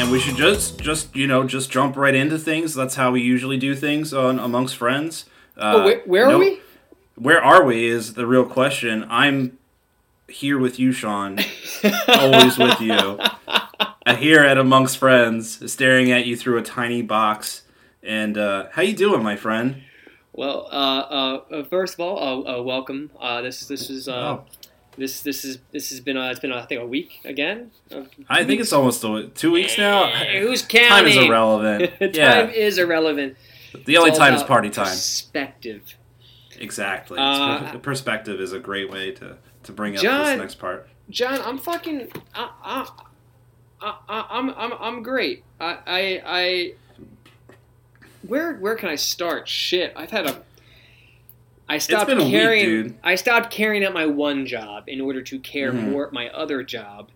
And we should just, just you know, just jump right into things. That's how we usually do things on amongst friends. Uh, oh, where, where are no- we? Where are we? Is the real question. I'm here with you, Sean. Always with you. Here at Amongst Friends, staring at you through a tiny box. And uh, how you doing, my friend? Well, uh, uh, uh, first of all, uh, uh, welcome. Uh, this this is uh, Oh. This this is this has been uh, it's been I think a week again. I think it's almost a, two weeks now. Eh, Who's Time is irrelevant. time yeah, is irrelevant. the only time is party time. Perspective. Exactly. Uh, perspective is a great way to, to bring up John- this next part. John, I'm fucking. I, I, I, I, I'm I'm I'm great. I, I I. Where where can I start? Shit, I've had a. I stopped a week, carrying. I stopped carrying out my one job in order to care Mhm. more at my other job.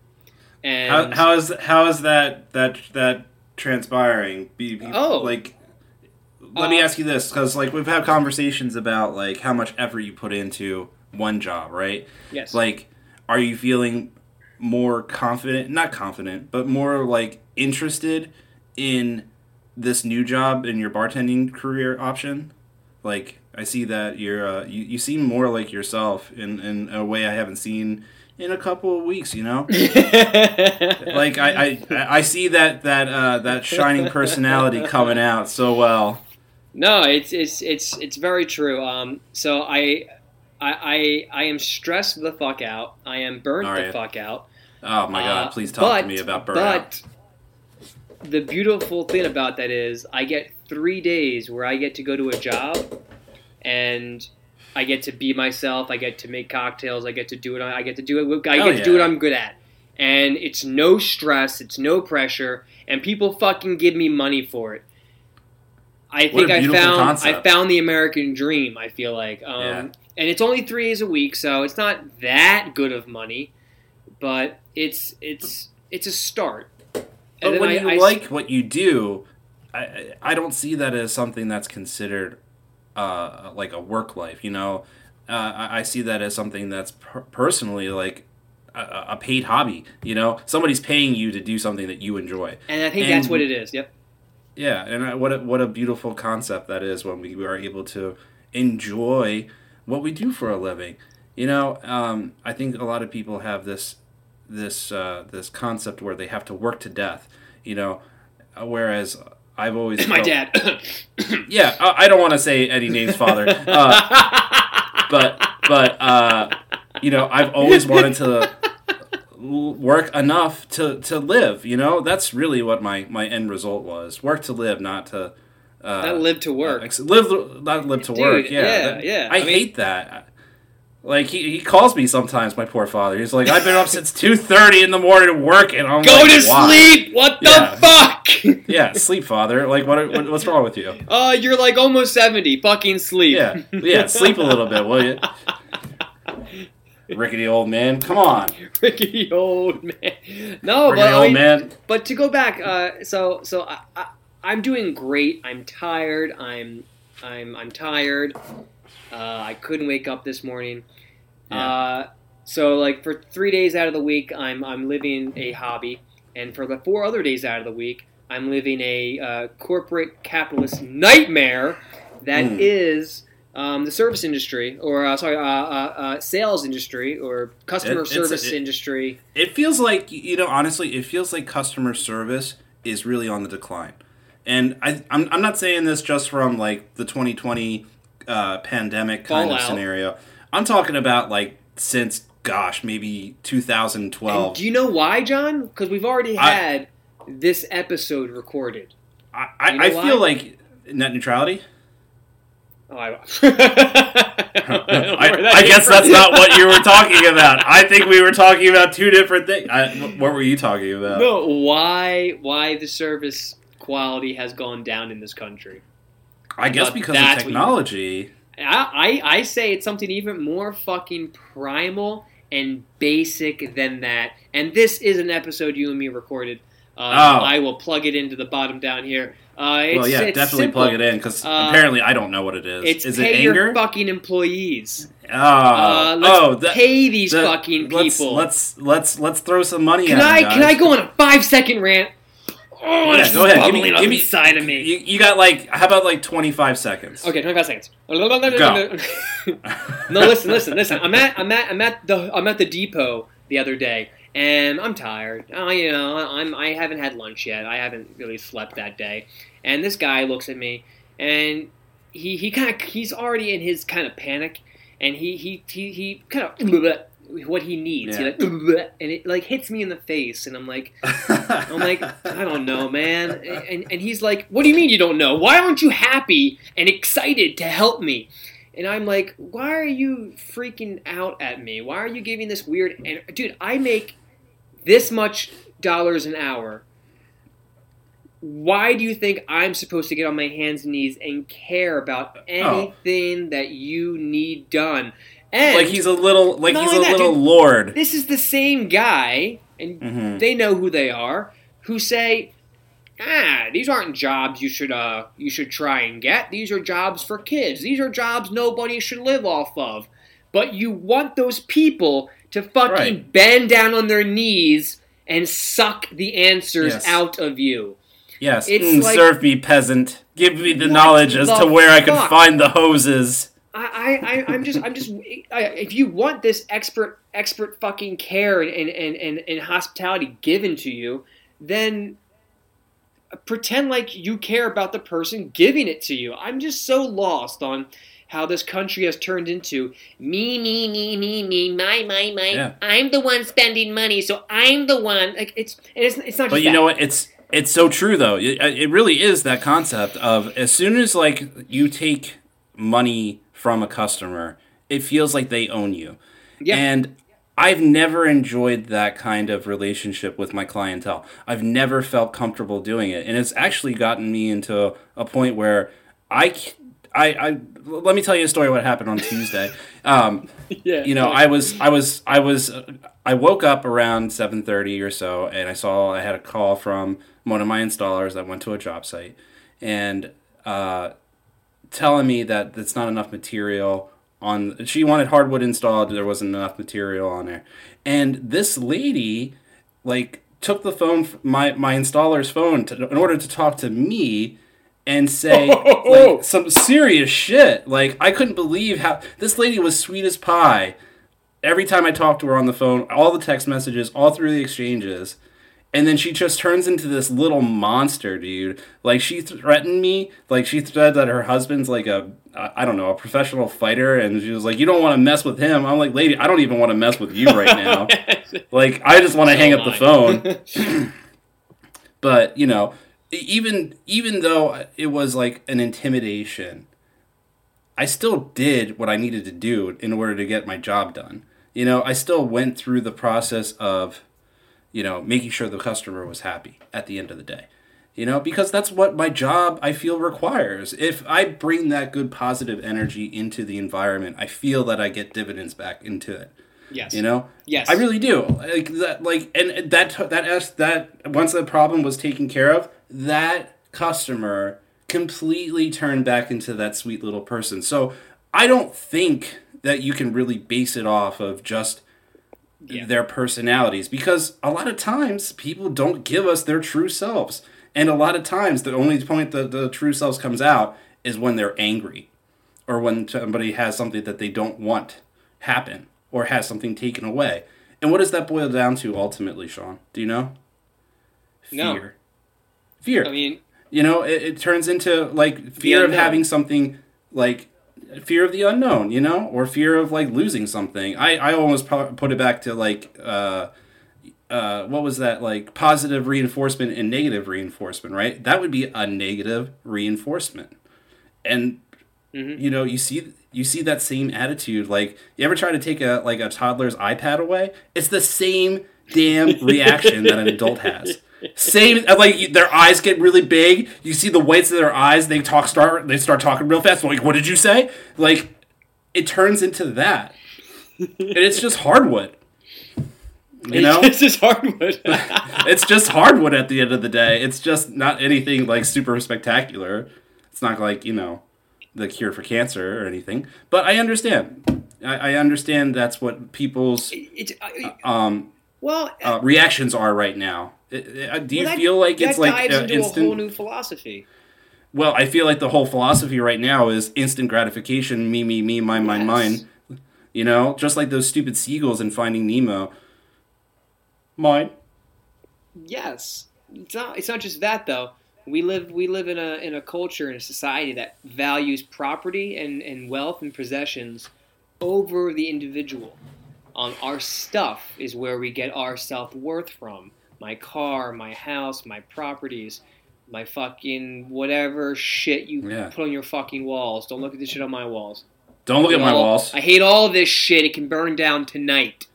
And How, how is how is that that that transpiring? Be, be- Oh. like let me Uh, ask you this because like we've had conversations about like how much effort you put into one job, right? yes, Like, are you feeling more confident? Not confident, but more like interested in this new job in your bartending career option? Like, I see that you're uh, you you seem more like yourself in in a way I haven't seen in a couple of weeks. You know like I, I I see that that uh, that shining personality coming out so well. No, it's it's it's it's very true. Um, so I, I I I am stressed the fuck out. I am burnt All the fuck out. Oh my god! Uh, Please talk but, to me about burnout. But the beautiful thing about that is, I get three days where I get to go to a job, and I get to be myself. I get to make cocktails. I get to do it. I get to do it. I Hell get to do what. I'm good at, and it's no stress. It's no pressure, and people fucking give me money for it. I think I found concept. I found the American dream. I feel like, um, Yeah. and it's only three days a week, so it's not that good of money, but it's it's it's a start. but when I- you I- like what you do, I I don't see that as something that's considered uh, like a work life. You know, uh, I, I see that as something that's per- personally like a, a paid hobby. You know, somebody's paying you to do something that you enjoy. and I think and- that's what it is. Yep. Yeah, and I- what a, what a beautiful concept that is when we are able to enjoy what we do for a living. You know, um, I think a lot of people have this this uh, this concept where they have to work to death. You know, uh, whereas I've always My felt- dad. Yeah, I I don't want to say any names, father, uh, but but uh, you know, I've always wanted to work enough to to live. You know, that's really what my my end result was: work to live, not to. Uh, Not live to work. uh, live, not live to Dude, work. Yeah, yeah, that- yeah. I, I mean- hate that. Like he, he calls me sometimes. My poor father. He's like, I've been up since two thirty in the morning working. I'm Go like, to "Why?" sleep. What the Yeah. fuck? Yeah, sleep, father. Like, what, what? What's wrong with you? Uh, you're like almost seventy. Fucking sleep. Yeah, yeah. Sleep a little bit, will you? Rickety old man. Come on, Rickety old man. No, rickety but I old mean, man. But to go back, uh, so so I, I, I'm doing great. I'm tired. I'm I'm I'm tired. Uh, I couldn't wake up this morning. Yeah. Uh, so like for three days out of the week, I'm I'm living a hobby, and for the four other days out of the week, I'm living a uh, corporate capitalist nightmare that is Hmm. um, the service industry, or uh, sorry, uh, uh, uh, sales industry, or customer It- service it- industry. It feels like you know, honestly, it feels like customer service is really on the decline. And I, I'm, I'm not saying this just from like the 2020 uh, pandemic kind of scenario. I'm talking about like since gosh, maybe 2012. And do you know why, John? Because we've already I- had this episode recorded. I, I, You know I feel like net neutrality. Oh, I, I, I guess that's not what you were talking about. I think we were talking about two different things. I, what were you talking about? No, why why the service quality has gone down in this country? I guess But because of technology. I, I I say it's something even more fucking primal and basic than that. And this is an episode you and me recorded. Uh, Oh. I will plug it into the bottom down here. Uh, it's, well, yeah, definitely simple. plug it in because Uh, apparently I don't know what it is. It's is pay it your anger? fucking employees. oh, Uh, let's oh, that, pay these that- fucking let's, people. Let's let's let's throw some money can at I them, can I go on a five second rant? Oh, Yeah, go ahead. Give me- give me- inside of me. You, you got like how about like twenty five seconds? Okay, 25 seconds. Go. no, listen, listen, listen. I'm at I'm at I'm at the I'm at the depot the other day, and I'm tired. Uh, you know, I'm I haven't had lunch yet. I haven't really slept that day, and this guy looks at me, and he he kind of he's already in his kind of panic, and he he he, he kind of what he needs, He Yeah. like, and it like hits me in the face, and I'm like. I'm like, I don't know, man. And, and he's like, What do you mean you don't know? Why aren't you happy and excited to help me? And I'm like, Why are you freaking out at me? Why are you giving this weird. And, dude, I make this much dollars an hour. Why do you think I'm supposed to get on my hands and knees and care about anything that you need done? And like he's a little like he's a that, little dude. lord. this is the same guy, and Mhm. they know who they are, who say, "Ah, these aren't jobs you should uh you should try and get. These are jobs for kids. These are jobs nobody should live off of." But you want those people to fucking Right. bend down on their knees and suck the answers Yes. out of you. Yes, It's mm, like- serve me, peasant. Give me the knowledge as the to where I can find the hoses. I, I, I I'm just, I'm just. I, if you want this expert, expert fucking care and, and, and, and hospitality given to you, then pretend like you care about the person giving it to you. I'm just so lost on how this country has turned into me, me, me, me, me, my, my, my. Yeah. I'm the one spending money, so I'm the one. Like it's, it's, it's not. But you that. know what? It's it's so true though. It, uh, it really is that concept of as soon as like you take money from a customer, it feels like they own you. Yeah. And I've never enjoyed that kind of relationship with my clientele. I've never felt comfortable doing it, and it's actually gotten me into a point where I, I, I- let me tell you a story. What happened on Tuesday? Um, yeah, you know, I was, I was, I was, uh, I woke up around seven thirty or so, and I saw I had a call from one of my installers that went to a job site, and uh, telling me that it's not enough material on. She wanted hardwood installed. There wasn't enough material on there, and this lady, like, took the phone, my my installer's phone, to, in order to talk to me. And say like some serious shit. Like I couldn't believe how this lady was sweet as pie every time I talked to her on the phone, all the text messages, all through the exchanges, and then she just turns into this little monster, dude. Like she threatened me. Like she said that her husband's like a I don't know a professional fighter, and she was like, "You don't want to mess with him." I'm like, "Lady, I don't even want to mess with you right now. like I just want to hang up the phone." but you know, even even though it was like an intimidation, I still did what I needed to do in order to get my job done. You know, I still went through the process of, you know, making sure the customer was happy at the end of the day. You know, because that's what my job I feel requires. If I bring that good positive energy into the environment, I feel that I get dividends back into it. yes, You know, Yes. I really do. Like that, like, and that that that once the problem was taken care of, that customer completely turned back into that sweet little person. So I don't think that you can really base it off of just Yeah. their personalities because a lot of times people don't give us their true selves. And a lot of times the only point that the true selves comes out is when they're angry or when somebody has something that they don't want happen or has something taken away. And what does that boil down to ultimately, Sean? Do you know? No. Fear. I mean, you know, it, it turns into like fear of having something like fear of the unknown, you know, or fear of like losing something. I, I almost pu- put it back to like uh, uh, what was that like positive reinforcement and negative reinforcement, right? That would be a negative reinforcement, and Mhm. you know you see you see that same attitude. Like you ever try to take a like a toddler's iPad away? It's the same damn reaction that an adult has. Same like their eyes get really big. You see the whites of their eyes. They talk start they start talking real fast. Like what did you say? Like it turns into that, and it's just hardwood. You know, it's just hardwood. it's just hardwood at the end of the day. It's just not anything like super spectacular. It's not like, you know, the cure for cancer or anything. But I understand. I, I understand that's what people's it's, I- um, well, uh, reactions are right now. Uh, uh, Do you well, that- feel like it's like dives uh, into instant? a whole new philosophy. Well, I feel like the whole philosophy right now is instant gratification, me, me, me, mine, mine, Yes. mine. You know, just like those stupid seagulls in Finding Nemo. Mine. Yes, it's not. It's not just that though. We live we live in a in a culture in a society that values property and, and wealth and possessions over the individual. Um, our stuff is where we get our self worth from. My car, my house, my properties, my fucking whatever shit you Yeah. put on your fucking walls. Don't look at this shit on my walls. Don't look at my walls. I hate all this shit. It can burn down tonight.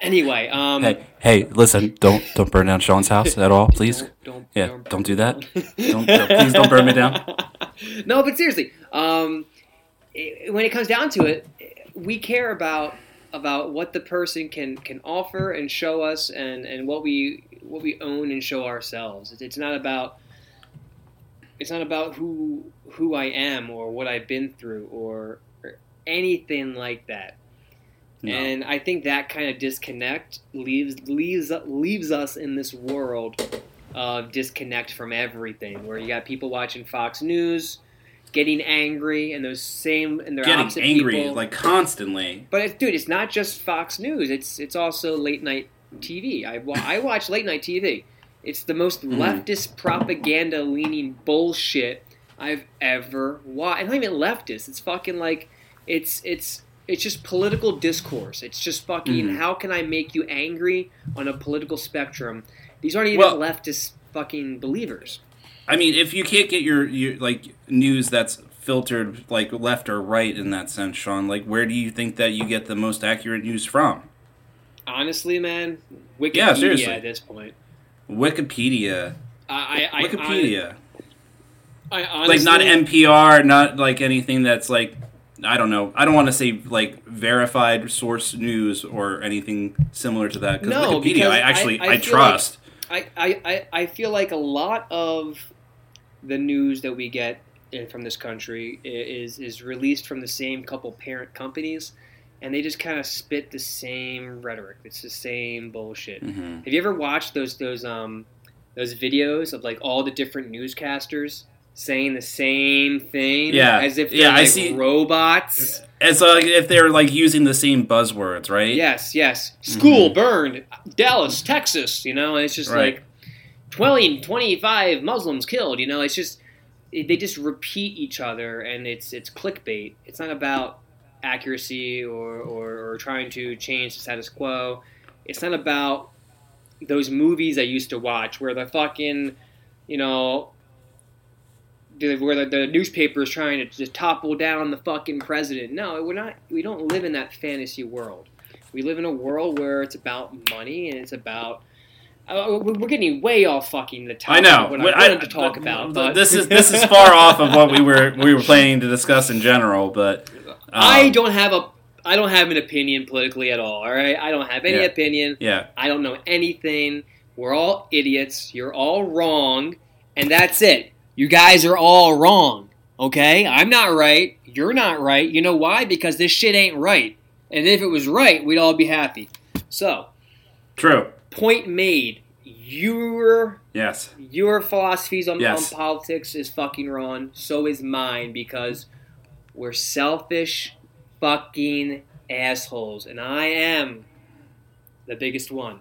Anyway, um, Hey, hey, listen! Don't don't burn down Sean's house at all, please. Don't, don't, Yeah, don't do that. Don't- don't- please don't burn me down. no, but seriously, um, it, when it comes down to it, we care about about what the person can can offer and show us, and, and what we what we own and show ourselves. It's, not about it's not about who who I am or what I've been through or, or anything like that. No. And I think that kind of disconnect leaves leaves leaves us in this world of disconnect from everything, where you got people watching Fox News, getting angry, and those same and they're Getting angry people. like constantly. but it's, dude, it's not just Fox News. It's it's also late night TV. I wa- I watch late night TV. It's the most Mhm. leftist propaganda leaning bullshit I've ever watched. And not even leftist. It's fucking like it's it's it's just political discourse. It's just fucking Mhm. how can I make you angry on a political spectrum? These aren't even Well- leftist fucking believers. I mean, if you can't get your, your like news that's filtered like left or right in that sense, Sean, like where do you think that you get the most accurate news from? Honestly, man, Wikipedia Yeah, seriously. at this point. Wikipedia. I, I, Wikipedia. I, I honestly, like not NPR, not like anything that's like I don't know. I don't want to say like verified source news or anything similar to that because No, Wikipedia because I actually I- I, I trust. I, I, I, I feel like a lot of the news that we get in, from this country is is released from the same couple parent companies, and they just kind of spit the same rhetoric. It's the same bullshit. Mhm. Have you ever watched those those um those videos of like all the different newscasters saying the same thing? Yeah. as if they're Yeah, I like see- robots. It's like if they're like using the same buzzwords, right? Yes, yes. School Mhm. burned, Dallas, Texas. You know, it's just Right. like 20, 25 Muslims killed. You know, it's just they just repeat each other, and it's it's clickbait. It's not about accuracy or, or, or trying to change the status quo. It's not about those movies I used to watch where the fucking, you know, where the, the newspaper is trying to just topple down the fucking president. No, we're not. We don't live in that fantasy world. We live in a world where it's about money and it's about. Uh, we're getting way off fucking the topic. I know. What I, I- wanted to talk about, but this is this is far off of what we were we were planning to discuss in general, but um, I don't have a. I don't have an opinion politically at all. All right, I don't have any Yeah. opinion. Yeah, I don't know anything. We're all idiots. You're all wrong, and that's it. You guys are all wrong. Okay, I'm not right. You're not right. You know why? Because this shit ain't right. And if it was right, we'd all be happy. So, true. point made. Your Yes. your philosophies on, Yes. on politics is fucking wrong. So is mine because we're selfish fucking assholes, and I am the biggest one.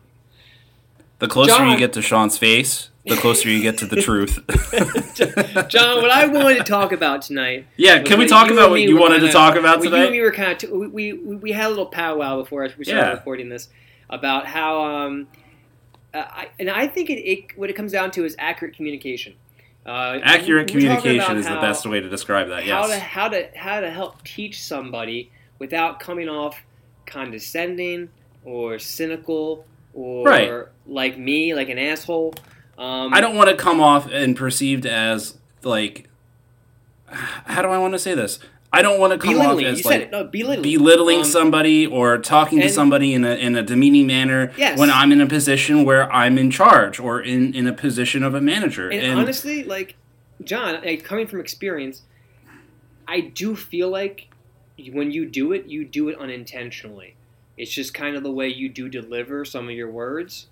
The closer John. you get to Sean's face, the closer you get to the truth. John, what I wanted to talk about tonight. yeah, can we talk about what you wanted kinda- to talk about well, You and me today? were kind of t- we, we we had a little powwow before we started Yeah. recording this about how um, uh, I, and I think it, it what it comes down to is accurate communication. Uh, Accurate we- we're talking communication about is the best way to describe that. how to Yes. how to how to help teach somebody without coming off condescending or cynical or Right. like me, like an asshole. Um, I don't want to come off and perceived as like. How do I want to say this? I don't want to come off as You like. No, belittling. belittling Um, somebody or talking to somebody in a, in a demeaning manner Yes. when I'm in a position where I'm in charge or in, in a position of a manager. And, honestly, like John, like, coming from experience, I do feel like when you do it, you do it unintentionally. It's just kind of the way you do deliver some of your words,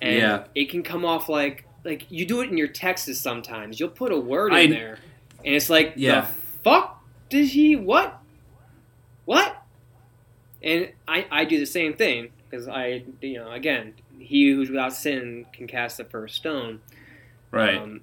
and Yeah. it can come off like like you do it in your texts sometimes. You'll put a word I- in there, and it's like, Yeah. the fuck did he what? What? And I I do the same thing because I you know again he who's without sin can cast the first stone. right. Um,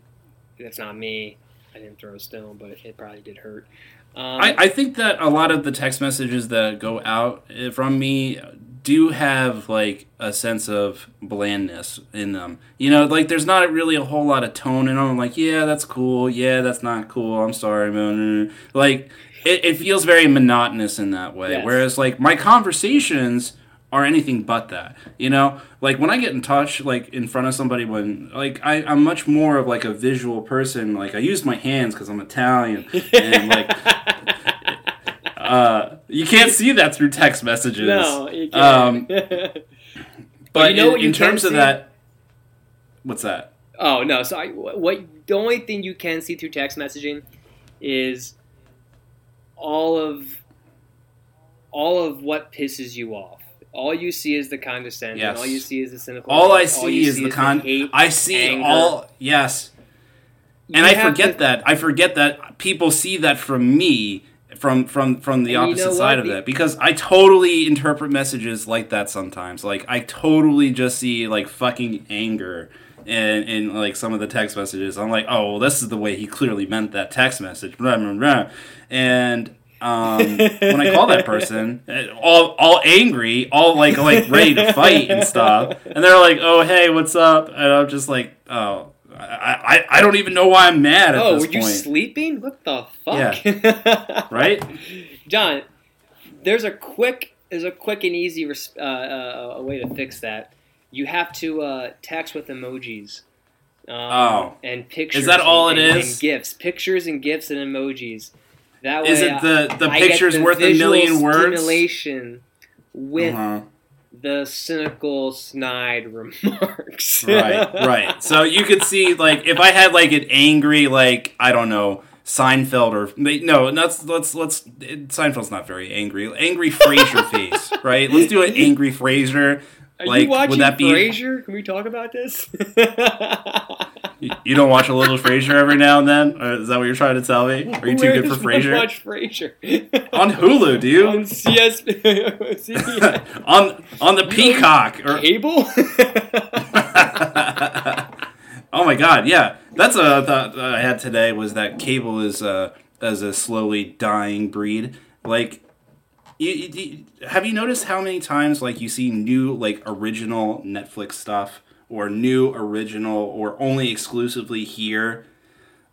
that's not me. I didn't throw a stone, but it probably did hurt. Um, I, I think that a lot of the text messages that go out eh, from me do have like a sense of blandness in them. You know, like there's not really a whole lot of tone in them. I'm like, yeah, that's cool. Yeah, that's not cool. I'm sorry, man. Like it, it feels very monotonous in that way. Yes. Whereas like my conversations are anything but that. You know, like when I get in touch, like in front of somebody, when like I, I'm much more of like a visual person. Like I use my hands because I'm Italian, and like uh, you can't see that through text messages. no, you Um, can't. but you know in, in terms of see? that, what's that? oh no, so I, what the only thing you can see through text messaging is all of all of what pisses you off. All you see is the condescension. Yes. All you see is the cynical. All I see is the con. hate, I see anger. all yes, and You I forget to- that. I forget that people see that from me. From from from the And you opposite know side what? of that because I totally interpret messages like that sometimes. Like I totally just see like fucking anger in in like some of the text messages. I'm like, oh, well, this is the way he clearly meant that text message. Blah, blah, blah. And um, when I call that person, eh, all all angry, all like like ready to fight and stuff, and they're like, "Oh, hey, what's up?" And I'm just like, "Oh, I I, I don't even know why I'm mad at this. Oh, this were you point." sleeping? What the fuck? Yeah. Right? John, there's a quick there's a quick and easy res- uh, uh, a way to fix that. You have to uh, text with emojis. Um, Oh. and pictures. Is that all and, it and- is? And gifs, pictures and gifts and emojis. That way, Is it the the I picture's the worth a million words? Stimulation with Uh-huh. The cynical, snide remarks. right, right. So you could see like if I had like an angry like I don't know Seinfeld or no, let's let's let's Seinfeld's not very angry. Angry Frasier face, right? Let's do an angry Frasier. Are Like, you watching would that be- Frasier? Can we talk about this? You- You don't watch a little Frasier every now and then? Or is that what you're trying to tell me? Are you too Where good for Frasier? Watch Frasier On Hulu, dude. on CS, on on the Peacock or cable. oh my god, yeah. That's a thought that I had today was that cable is uh, as a slowly dying breed. Like, you, you, have you noticed how many times like you see new like original Netflix stuff or new original or only exclusively here?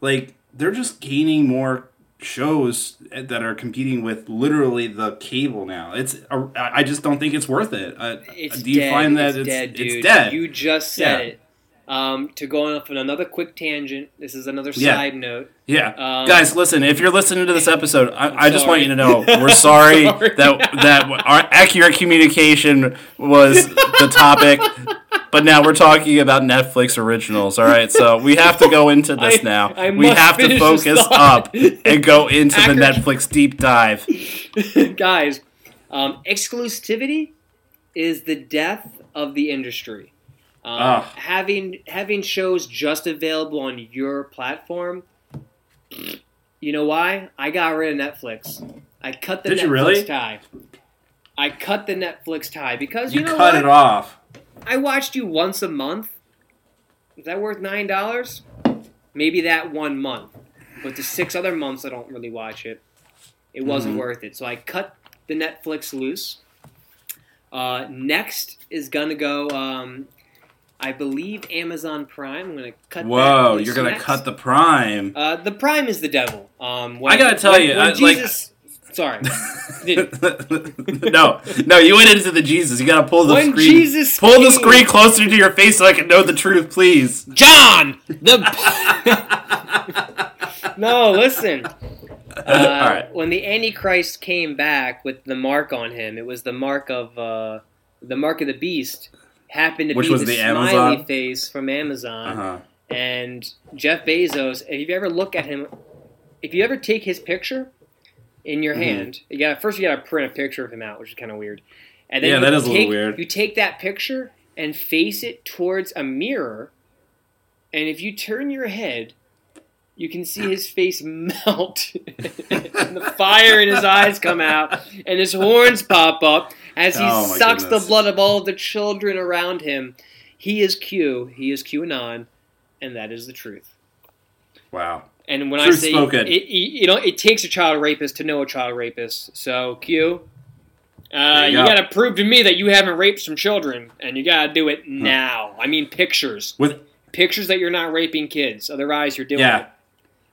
Like they're just gaining more shows that are competing with literally the cable now. It's I just don't think it's worth it. Uh, It's do you dead. find that it's, it's, dead, dude? it's dead? You just said Yeah. it. Um, to go off on another quick tangent. This is another Yeah. side note. Yeah, Um, guys, listen. If you're listening to this episode, I, I just want you to know we're sorry, Sorry. that that our accurate communication was the topic, but now we're talking about Netflix originals. All right, so we have to go into this I- now. I we have to focus up and go into the Netflix deep dive. guys, um, exclusivity is the death of the industry. Um, Ah. Having having shows just available on your platform. You know why? I got rid of Netflix. I cut the Did Netflix really? tie. I cut the Netflix tie because You, you, know cut what? it off. I watched you once a month. is that worth nine dollars? Maybe that one month, but the six other months I don't really watch it. It wasn't Mhm. worth it, so I cut the Netflix loose. Uh, next is gonna go. Um, I believe Amazon Prime. I'm gonna cut. Whoa, you're gonna next. cut the prime. Uh, the Prime is the devil. Um, when, I gotta tell when- you, when I- like- Jesus. sorry. no, no, you went into the Jesus. You gotta pull the When screen. Jesus pull the screen closer to your face so I can know the truth, please. John. The. no, listen. Uh, All right. When the Antichrist came back with the mark on him, it was the mark of uh, the mark of the beast. Happened to Which be was the, the smiley Amazon? face from Amazon. Uh huh. And Jeff Bezos, if you ever look at him, if you ever take his picture in your Mhm. hand, you got first you got to print a picture of him out, which is kind of weird. And then Yeah, that is a little weird. You take that picture and face it towards a mirror, and if you turn your head, you can see his face melt, and the fire in his eyes come out, and his horns pop up as he Oh, sucks goodness. the blood of all the children around him. He is Q. He is QAnon, and that is the truth. Wow. And when Truth I say spoken. it, it- you know, it takes a child rapist to know a child rapist. So Q, uh, you you, go. got to prove to me that you haven't raped some children, and you got to do it now. I mean, pictures, With pictures that you're not raping kids. Otherwise, you're doing Yeah. it.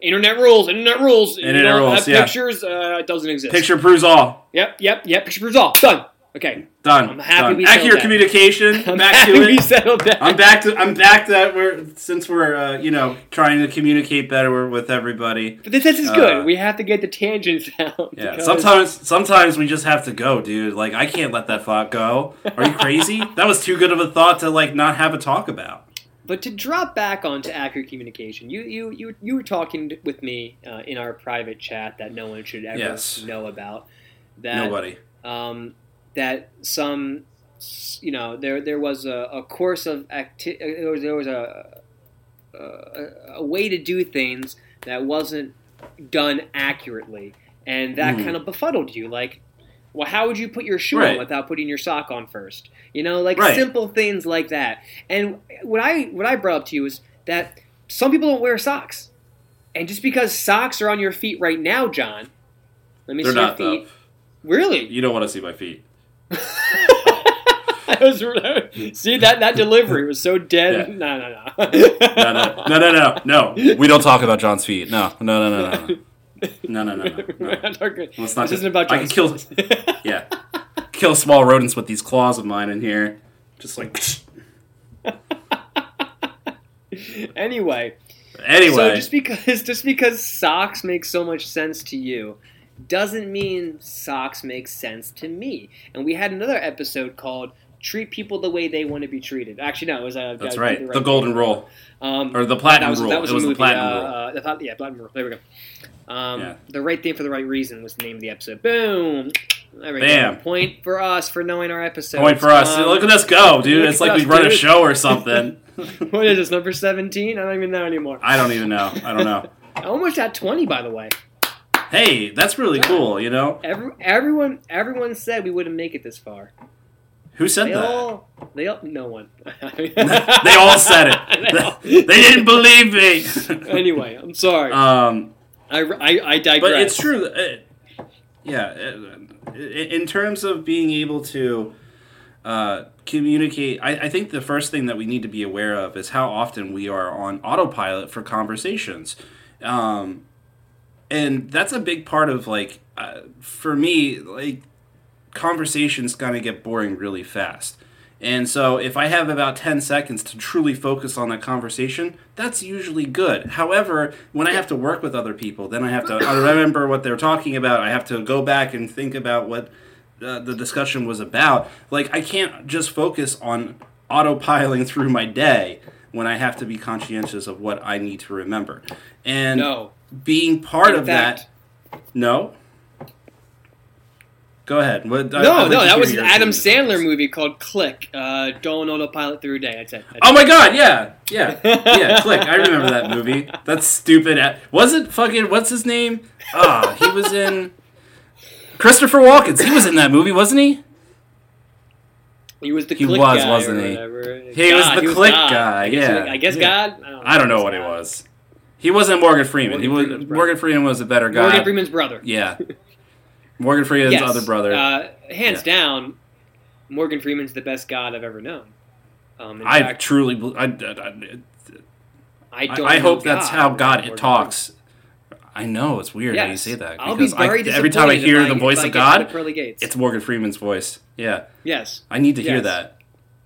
Internet rules. Internet rules. you Internet don't rules, yeah. pictures. Uh, it doesn't exist. picture proves all. Yep. Yep. Yep. Picture proves all. Done. Okay. Done. I'm happy Done. we settled Accurate that. communication. I'm back happy to we it. settled that. I'm back to. I'm back to that. We're since we're uh, you know trying to communicate better with everybody. But this, this is good. Uh, we have to get the tangents out. Yeah. because- Sometimes, sometimes we just have to go, dude. Like I can't let that thought go. Are you crazy? that was too good of a thought to like not have a talk about. But to drop back onto accurate communication, you you you, you were talking with me uh, in our private chat that no one should ever Yes. know about. That Nobody. um, that some you know there there was a, a course of acti- there was, there was a, a a way to do things that wasn't done accurately, and that Mhm. kind of befuddled you. Like, well, how would you put your shoe on without putting your sock on first? You know, like Right. simple things like that. And what I what I brought up to you is that some people don't wear socks, and just because socks are on your feet right now, John, let me They're see your not though. feet. Really? You don't want to see my feet. That was- see that that delivery was so dead. Yeah. No, no, no. No, no, no, no, no, no. We don't talk about John's feet. No, no, no, no, no. No, no, no, no. No. Let's not this just- isn't about I can John's kill- Yeah. Kill small rodents with these claws of mine in here. Just like. anyway, Anyway. so just because just because socks make so much sense to you doesn't mean socks make sense to me. And we had another episode called "Treat People the Way They Want to Be Treated." Actually, no, it was a That's I- right. The golden rule. Um, Or the platinum that was, rule. That was it was movie. the platinum uh, rule. Uh, the yeah, platinum rule. There we go. Um, Yeah. The right thing for the right reason was the name of the episode. Boom. There we Bam. go. Point for us for knowing our episode. Point for us. Um, Look at us go, dude. It's like we run a show or something. what is this number seventeen? I don't even know anymore. I don't even know. I don't know. I almost at twenty, by the way. Hey, that's really cool, you know? Every, everyone, everyone said we wouldn't make it this far. Who said They that? all, they all, no one. they all said all- it. they didn't believe me. anyway, I'm sorry. um, I, I, I digress. but it's true. uh, yeah, uh, in terms of being able to uh, communicate, I, I think the first thing that we need to be aware of is how often we are on autopilot for conversations. Um, and that's a big part of like uh, for me like conversations kind of get boring really fast. And so if i have about 10 seconds to truly focus on that conversation that's usually good. However when i have to work with other people then i have to I remember what they're talking about i have to go back and think about what uh, the discussion was about. Like i can't just focus on autopiling through my day when i have to be conscientious of what i need to remember. And no. Being part In of fact- that. No. Go ahead. What, I- I'd No, no, that was an Adam Sandler movie called Click. Uh, don't autopilot through a day. That's Oh my god, yeah, yeah, yeah. Click. I remember that movie. That's stupid. Was it fucking what's his name? Ah, he was in Christopher Walken. He was in that movie, wasn't he? He was the He click was, guy wasn't or he? whatever. He was the click God. guy, I guess, yeah. I guess Yeah. God. I don't know He's what he was. He wasn't Morgan Freeman. Morgan he was Freeman's brother. Morgan Freeman was a better guy. Morgan Freeman's brother. Yeah. Morgan Freeman's yes. other brother. Uh, hands Yeah. down, Morgan Freeman's the best God I've ever known. Um, I fact, truly, bel- I, I, I I, don't. I know hope that's how God Morgan talks. I know it's weird how you say that I'll be because I, very every time I disappointed hear the I- voice of get to the God, it's Morgan Freeman's voice. Yeah, yes. I need to hear that.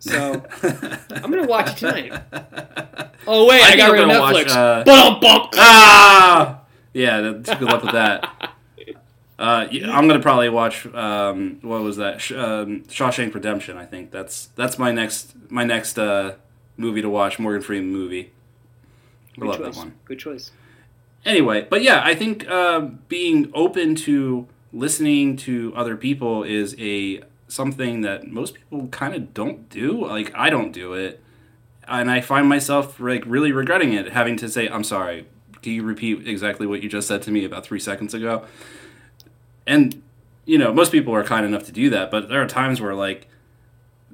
So I'm gonna watch it tonight. Oh wait, I I, got rid of gonna watch, uh, Bum, bum. ah, yeah. Good luck with that. Uh, yeah, I'm gonna probably watch. Um, what was that? Sh- um, Shawshank Redemption. I think that's that's my next my next uh, movie to watch. Morgan Freeman movie. I Good love choice. that one. Good choice. Anyway, but yeah, I think uh, being open to listening to other people is a something that most people kind of don't do. Like I don't do it, and I find myself like really regretting it, having to say, "I'm sorry." Can you repeat exactly what you just said to me about three seconds ago? And you know, most people are kind enough to do that, but there are times where like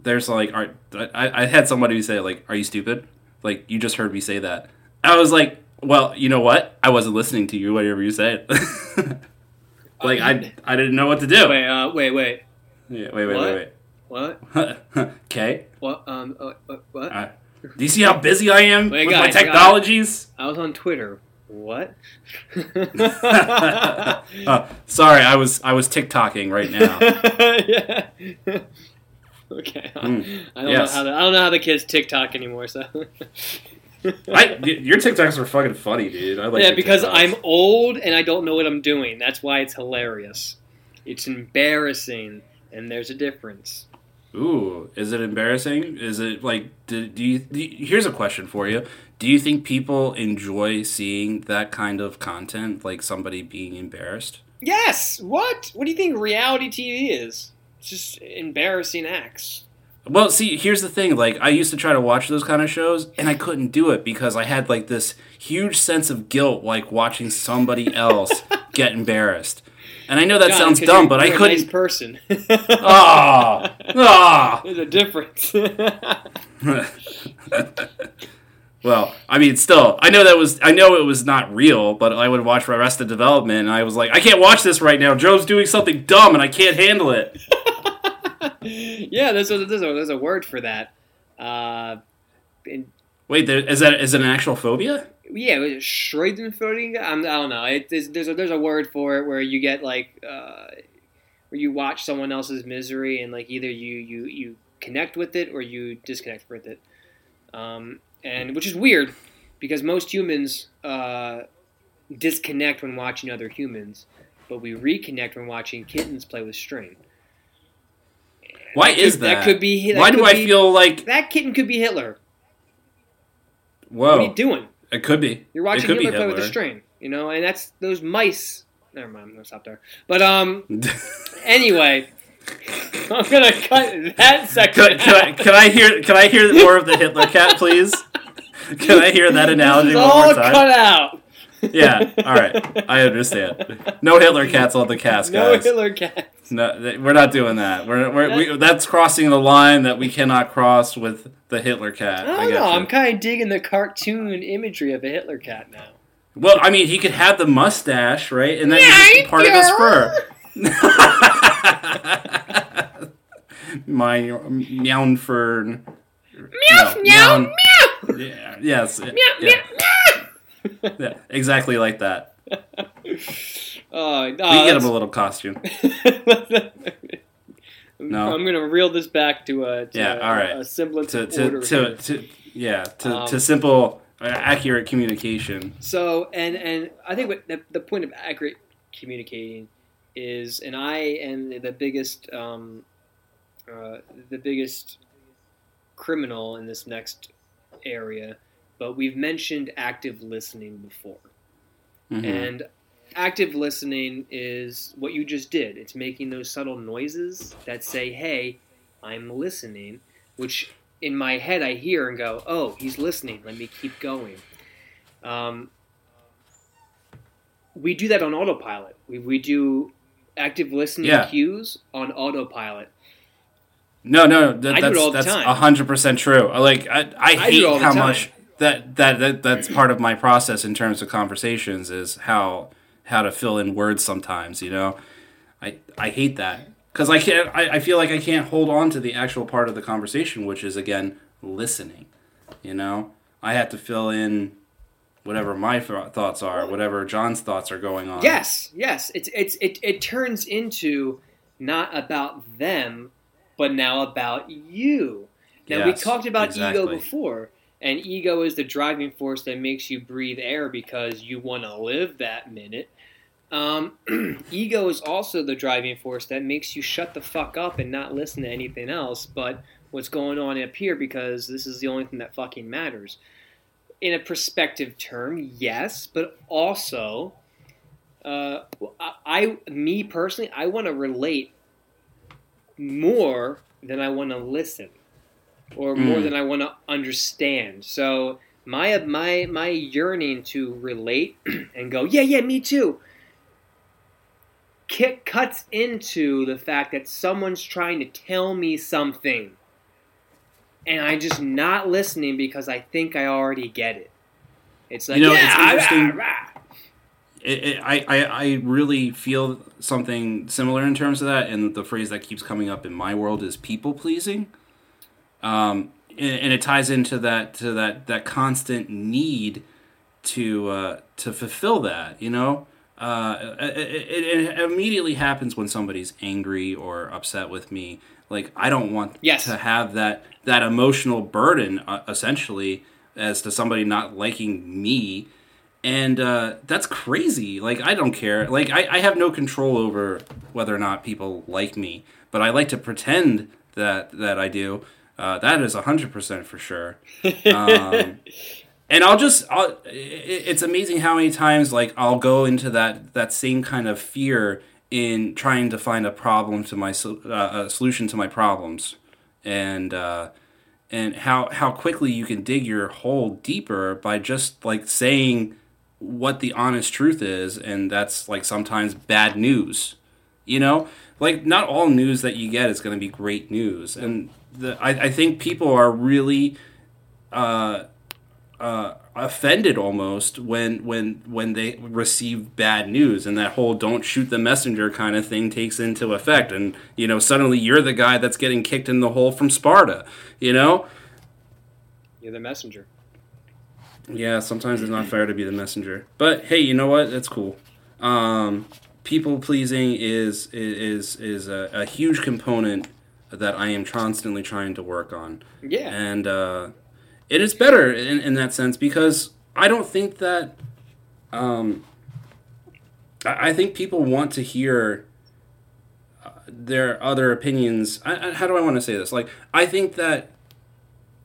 there's like, are, I, I had somebody say like, "Are you stupid?" Like you just heard me say that. I was like, "Well, you know what? I wasn't listening to you. Whatever you said." like I, I didn't know what to do. Wait, uh, wait, wait. Yeah, wait, wait, What? wait, What? okay. What? Um. Uh, what? what? Uh, do you see how busy I am Wait, with guys, my guys. technologies? I was on Twitter. What? Uh, sorry, I was I was TikToking right now. yeah. okay. Mm, I don't yes. know how the, I don't know how the kids TikTok anymore. So. I, your TikToks are fucking funny, dude. I like yeah, because TikToks. I'm old and I don't know what I'm doing. That's why it's hilarious. It's embarrassing, and there's a difference. Ooh, is it embarrassing? Is it like do, do, you, do you? Here's a question for you. Do you think people enjoy seeing that kind of content, like somebody being embarrassed? Yes. What? What do you think reality TV is? It's just embarrassing acts. Well, see, here's the thing. Like, I used to try to watch those kind of shows, and I couldn't do it because I had like this huge sense of guilt, like watching somebody else get embarrassed. And I know that John, sounds dumb, but I couldn't. nice person. Ah, ah. There's a difference. well, I mean, still, I know that was, I know it was not real, but I would watch Arrested Development, and I was like, I can't watch this right now. Joe's doing something dumb, and I can't handle it. yeah, there's a, there's a there's a word for that. Uh, in, Wait, there, is that is it an actual phobia? Yeah, was it? I'm, I don't know. It, there's, there's a there's a word for it where you get like uh, where you watch someone else's misery and like either you you you connect with it or you disconnect with it, um, and which is weird because most humans uh, disconnect when watching other humans, but we reconnect when watching kittens play with string. Why That is could- that? that could be- that Why do could I feel like? That kitten could be Hitler. Whoa, What are you doing? It could be. You're watching be Hitler play with a Hitler. string, you know, and that's those mice. Never mind, I'm gonna stop there. But um, anyway, I'm gonna cut that section. Can, can, I, can I hear? Can I hear more of the Hitler cat, please? Can I hear that analogy one all more time? cut out. Yeah. All right. I understand. No Hitler cats on the cast, guys. No. Hitler cat. No, we're not doing that. We're, we're we, that's crossing the line that we cannot cross with the Hitler cat. I don't get know. you. I'm kind of digging the cartoon imagery of a Hitler cat now. Well, I mean, he could have the mustache, right? And it's just part of his fur. My um, meow fern. Meow, No, meow, meow. meow. Yeah, yes. Meow, yeah, meow, yeah, exactly like that. Oh, We get him a little costume. No. I'm gonna reel this back to a to Yeah, all right. a semblance To to to, to yeah to, Um, to simple uh, accurate communication. So, and and I think what the, the point of accurate communicating is, and I am the biggest um, uh, the biggest criminal in this next area, but we've mentioned active listening before, Mhm. and active listening is what you just did. It's making those subtle noises that say, "Hey, I'm listening," which in my head I hear and go, "Oh, he's listening. Let me keep going." Um, we do that on autopilot. We, we do active listening Yeah. cues on autopilot. No, no, that, I do it that's that's hundred percent true. Like I, I I hate how time. much that, that that that's part of my process in terms of conversations is how how to fill in words sometimes. You know, I I hate that because I can't. I, I feel like I can't hold on to the actual part of the conversation, which is again listening. You know, I have to fill in whatever my th- thoughts are, whatever John's thoughts are going on. Yes, yes. It's it's it, it turns into not about them, but now about you. Now we talked about exactly. ego before, and ego is the driving force that makes you breathe air because you want to live that minute. Um, ego is also the driving force that makes you shut the fuck up and not listen to anything else but what's going on up here because this is the only thing that fucking matters. In a perspective term, yes, but also uh, I, I, me personally, I want to relate more than I want to listen, or more Mm. than I want to understand. So my my my yearning to relate and go, yeah, yeah, me too. Kick cuts into the fact that someone's trying to tell me something, and I'm just not listening because I think I already get it. It's like, You know, yeah, it's interesting- rah, rah." it, it, I, I, I really feel something similar in terms of that, and the phrase that keeps coming up in my world is people pleasing, um, and, and it ties into that to that that constant need to uh, to fulfill that. You know, uh, it, it, it immediately happens when somebody's angry or upset with me. Like I don't want Yes. to have that that emotional burden, uh, essentially, as to somebody not liking me and uh, that's crazy. Like I don't care. Like I, I have no control over whether or not people like me, but I like to pretend that that I do. Uh, that is hundred percent for sure. Um, and I'll just, I'll, it's amazing how many times like I'll go into that that same kind of fear in trying to find a problem to my uh, a solution to my problems, and. Uh, and how how quickly you can dig your hole deeper by just like saying what the honest truth is and that's like sometimes bad news you know like not all news that you get is going to be great news and the, I, I think people are really uh, uh, offended almost when when when they receive bad news and that whole don't shoot the messenger kind of thing takes into effect. And you know suddenly you're the guy that's getting kicked in the hole from Sparta you know? You're the messenger. yeah sometimes it's not fair to be the messenger. But hey you know what? That's cool. Um, people pleasing is is is a, a huge component that I am constantly trying to work on Yeah. and uh, it is better in, in that sense because I don't think that um, I, I think people want to hear uh, their other opinions. I, I, how do I want to say this? Like I think that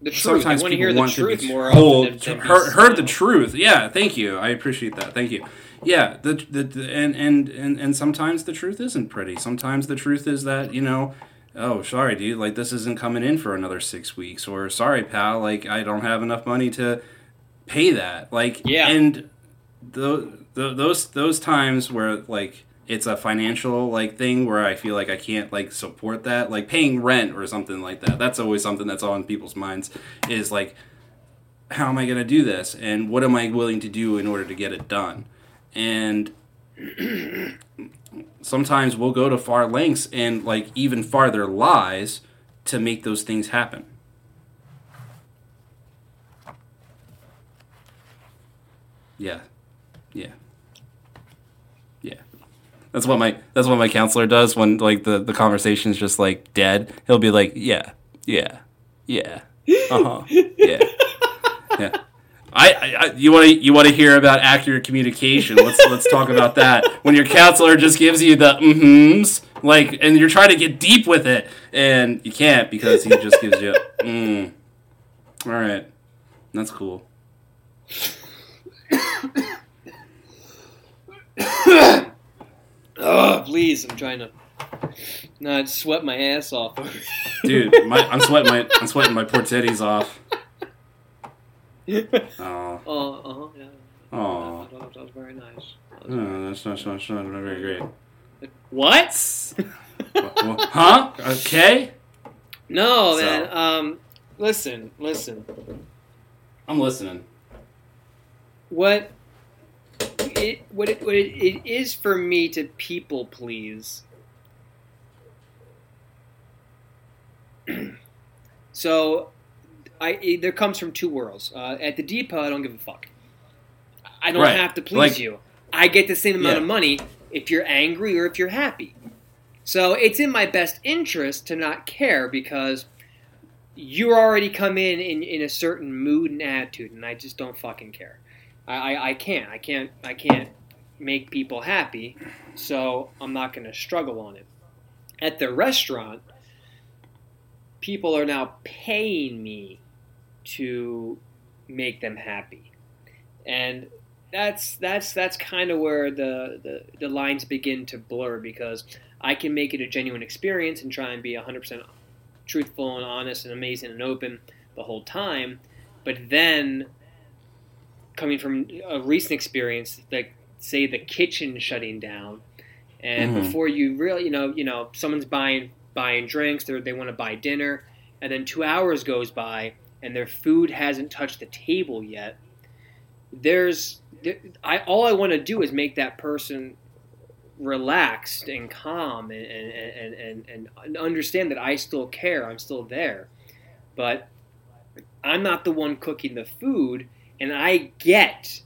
the truth. sometimes want to people hear the want truth to be more told, often than, than be heard, heard the truth. Yeah, thank you. I appreciate that. Thank you. Yeah, the, the, the and, and and and sometimes the truth isn't pretty. Sometimes the truth is that you know, oh sorry dude, like this isn't coming in for another six weeks, or sorry pal, like I don't have enough money to pay that. Like Yeah. and the, the those those times where like it's a financial like thing where I feel like I can't like support that, like paying rent or something like that. That's always something that's on people's minds is like how am I going to do this and what am I willing to do in order to get it done? And sometimes we'll go to far lengths and like even farther lies to make those things happen. Yeah. Yeah. Yeah. That's what my that's what my counselor does when like the the conversation's just like dead. He'll be like, "Yeah. Yeah. Yeah. Uh-huh. Yeah." Yeah. I, I, you want to you want to hear about accurate communication? Let's let's talk about that. When your counselor just gives you the mm-hms, like, and you're trying to get deep with it, and you can't because he just gives you mm. All right, that's cool. Oh, please! I'm trying to not sweat my ass off. Dude, my, I'm sweating my I'm sweating my poor titties off. Oh, Oh, uh-huh, yeah. oh, That was, that was very nice. That was oh, that's not, that's not very great. What? Wha- wha- huh? Okay. No, So- man. Um, listen, listen. I'm listening. What it what it, what it, it is for me to people please. so, I it, there comes from two worlds. Uh, at the depot, I don't give a fuck. I don't Right. have to please Like- you. I get the same amount Yeah. of money if you're angry or if you're happy. So it's in my best interest to not care because you already come in, in in a certain mood and attitude, and I just don't fucking care. I, I, I can't. I can't. I can't make people happy, so I'm not going to struggle on it. At the restaurant, people are now paying me to make them happy, and that's that's that's kind of where the, the the lines begin to blur because I can make it a genuine experience and try and be 100% truthful and honest and amazing and open the whole time, but then coming from a recent experience, like say the kitchen shutting down, and Mhm. before you really, you know, you know, someone's buying buying drinks, they they want to buy dinner, and then two hours goes by and their food hasn't touched the table yet. There's, there, I all I want to do is make that person relaxed and calm and and, and, and and understand that I still care, I'm still there, but I'm not the one cooking the food and I get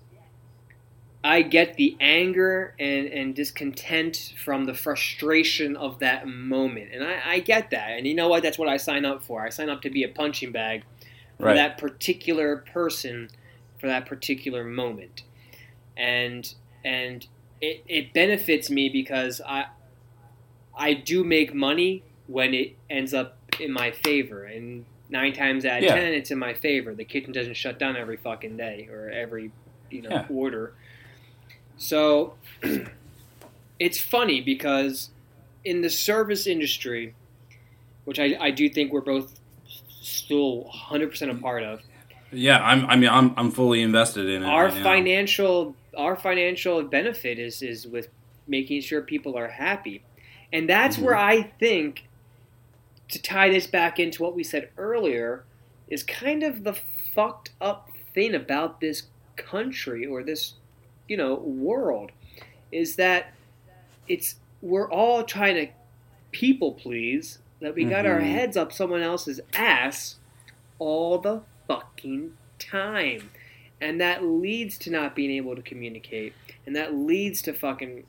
I get the anger and, and discontent from the frustration of that moment. And I, I get that. And you know what? That's what I sign up for. I sign up to be a punching bag for Right. that particular person for that particular moment. And and it, it benefits me because I I do make money when it ends up in my favor. And nine times out of Yeah. ten it's in my favor. The kitchen doesn't shut down every fucking day or every you know Yeah. order. So it's funny because in the service industry, which I, I do think we're both still 100% a part of, Yeah, I'm. I mean, I'm. I'm fully invested in it. our right financial our financial benefit is is with making sure people are happy, and that's Mhm. where I think to tie this back into what we said earlier is kind of the fucked up thing about this country or this you know world is that it's we're all trying to people please that we got our Mhm. heads up someone else's ass all the fucking time. And that leads to not being able to communicate. And that leads to fucking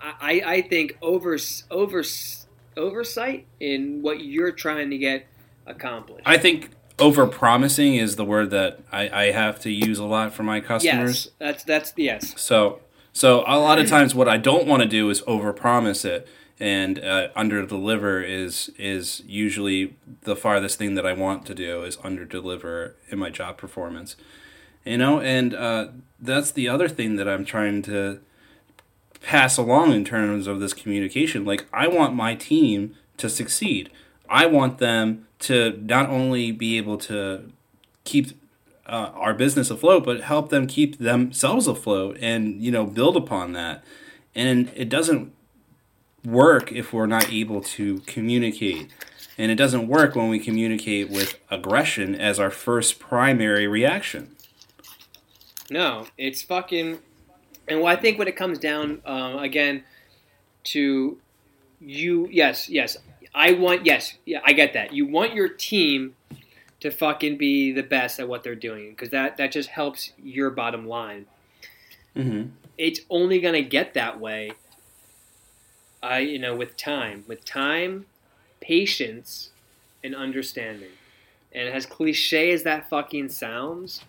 i, I I think over over oversight in what you're trying to get accomplished. I think over promising is the word that I, I have to use a lot for my customers. yes that's that's yes. So so a lot of times what I don't want to do is over promise it and uh, under deliver is is usually the farthest thing that I want to do is under deliver in my job performance. You know, and uh, that's the other thing that I'm trying to pass along in terms of this communication. Like I want my team to succeed. I want them to not only be able to keep uh, our business afloat, but help them keep themselves afloat and you know build upon that. And it doesn't work if we're not able to communicate, and it doesn't work when we communicate with aggression as our first primary reaction. No, it's fucking. And well, I think when it comes down um, again to you, yes, yes, I want, yes, yeah, I get that. You want your team to fucking be the best at what they're doing because that that just helps your bottom line. Mm-hmm. It's only gonna get that way. I, you know, with time, with time, patience, and understanding. And as cliche as that fucking sounds,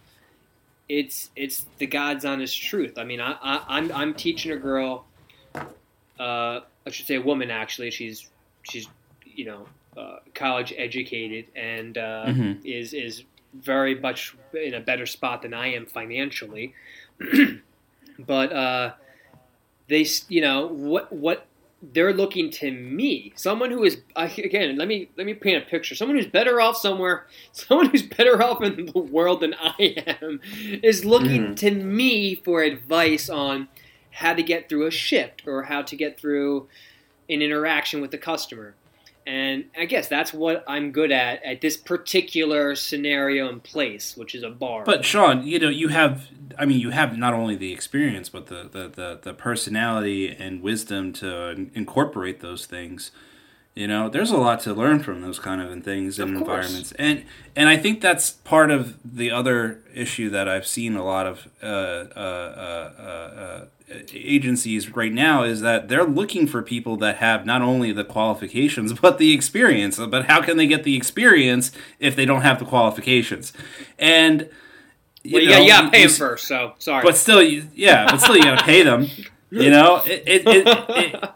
it's it's the God's honest truth. I mean, I, I I'm I'm teaching a girl, uh, I should say a woman actually. She's she's you know uh, college educated and uh, Mhm. is is very much in a better spot than I am financially. but uh, they you know what what they're looking to me. Someone who is again let me let me paint a picture. Someone who's better off somewhere someone who's better off in the world than i am is looking Mhm. to me for advice on how to get through a shift or how to get through an interaction with the customer And I guess that's what I'm good at at this particular scenario and place, which is a bar. But Sean, you know, you have I mean, you have not only the experience but the the the, the personality and wisdom to incorporate those things. You know, there's a lot to learn from those kind of things and environments, and and I think that's part of the other issue that I've seen a lot of uh, uh, uh, uh agencies right now is that they're looking for people that have not only the qualifications but the experience. But how can they get the experience if they don't have the qualifications? And you, well, you, know, got, to pay them first. So sorry, but still, yeah, but still, you got to pay them. You know, it, it, it, it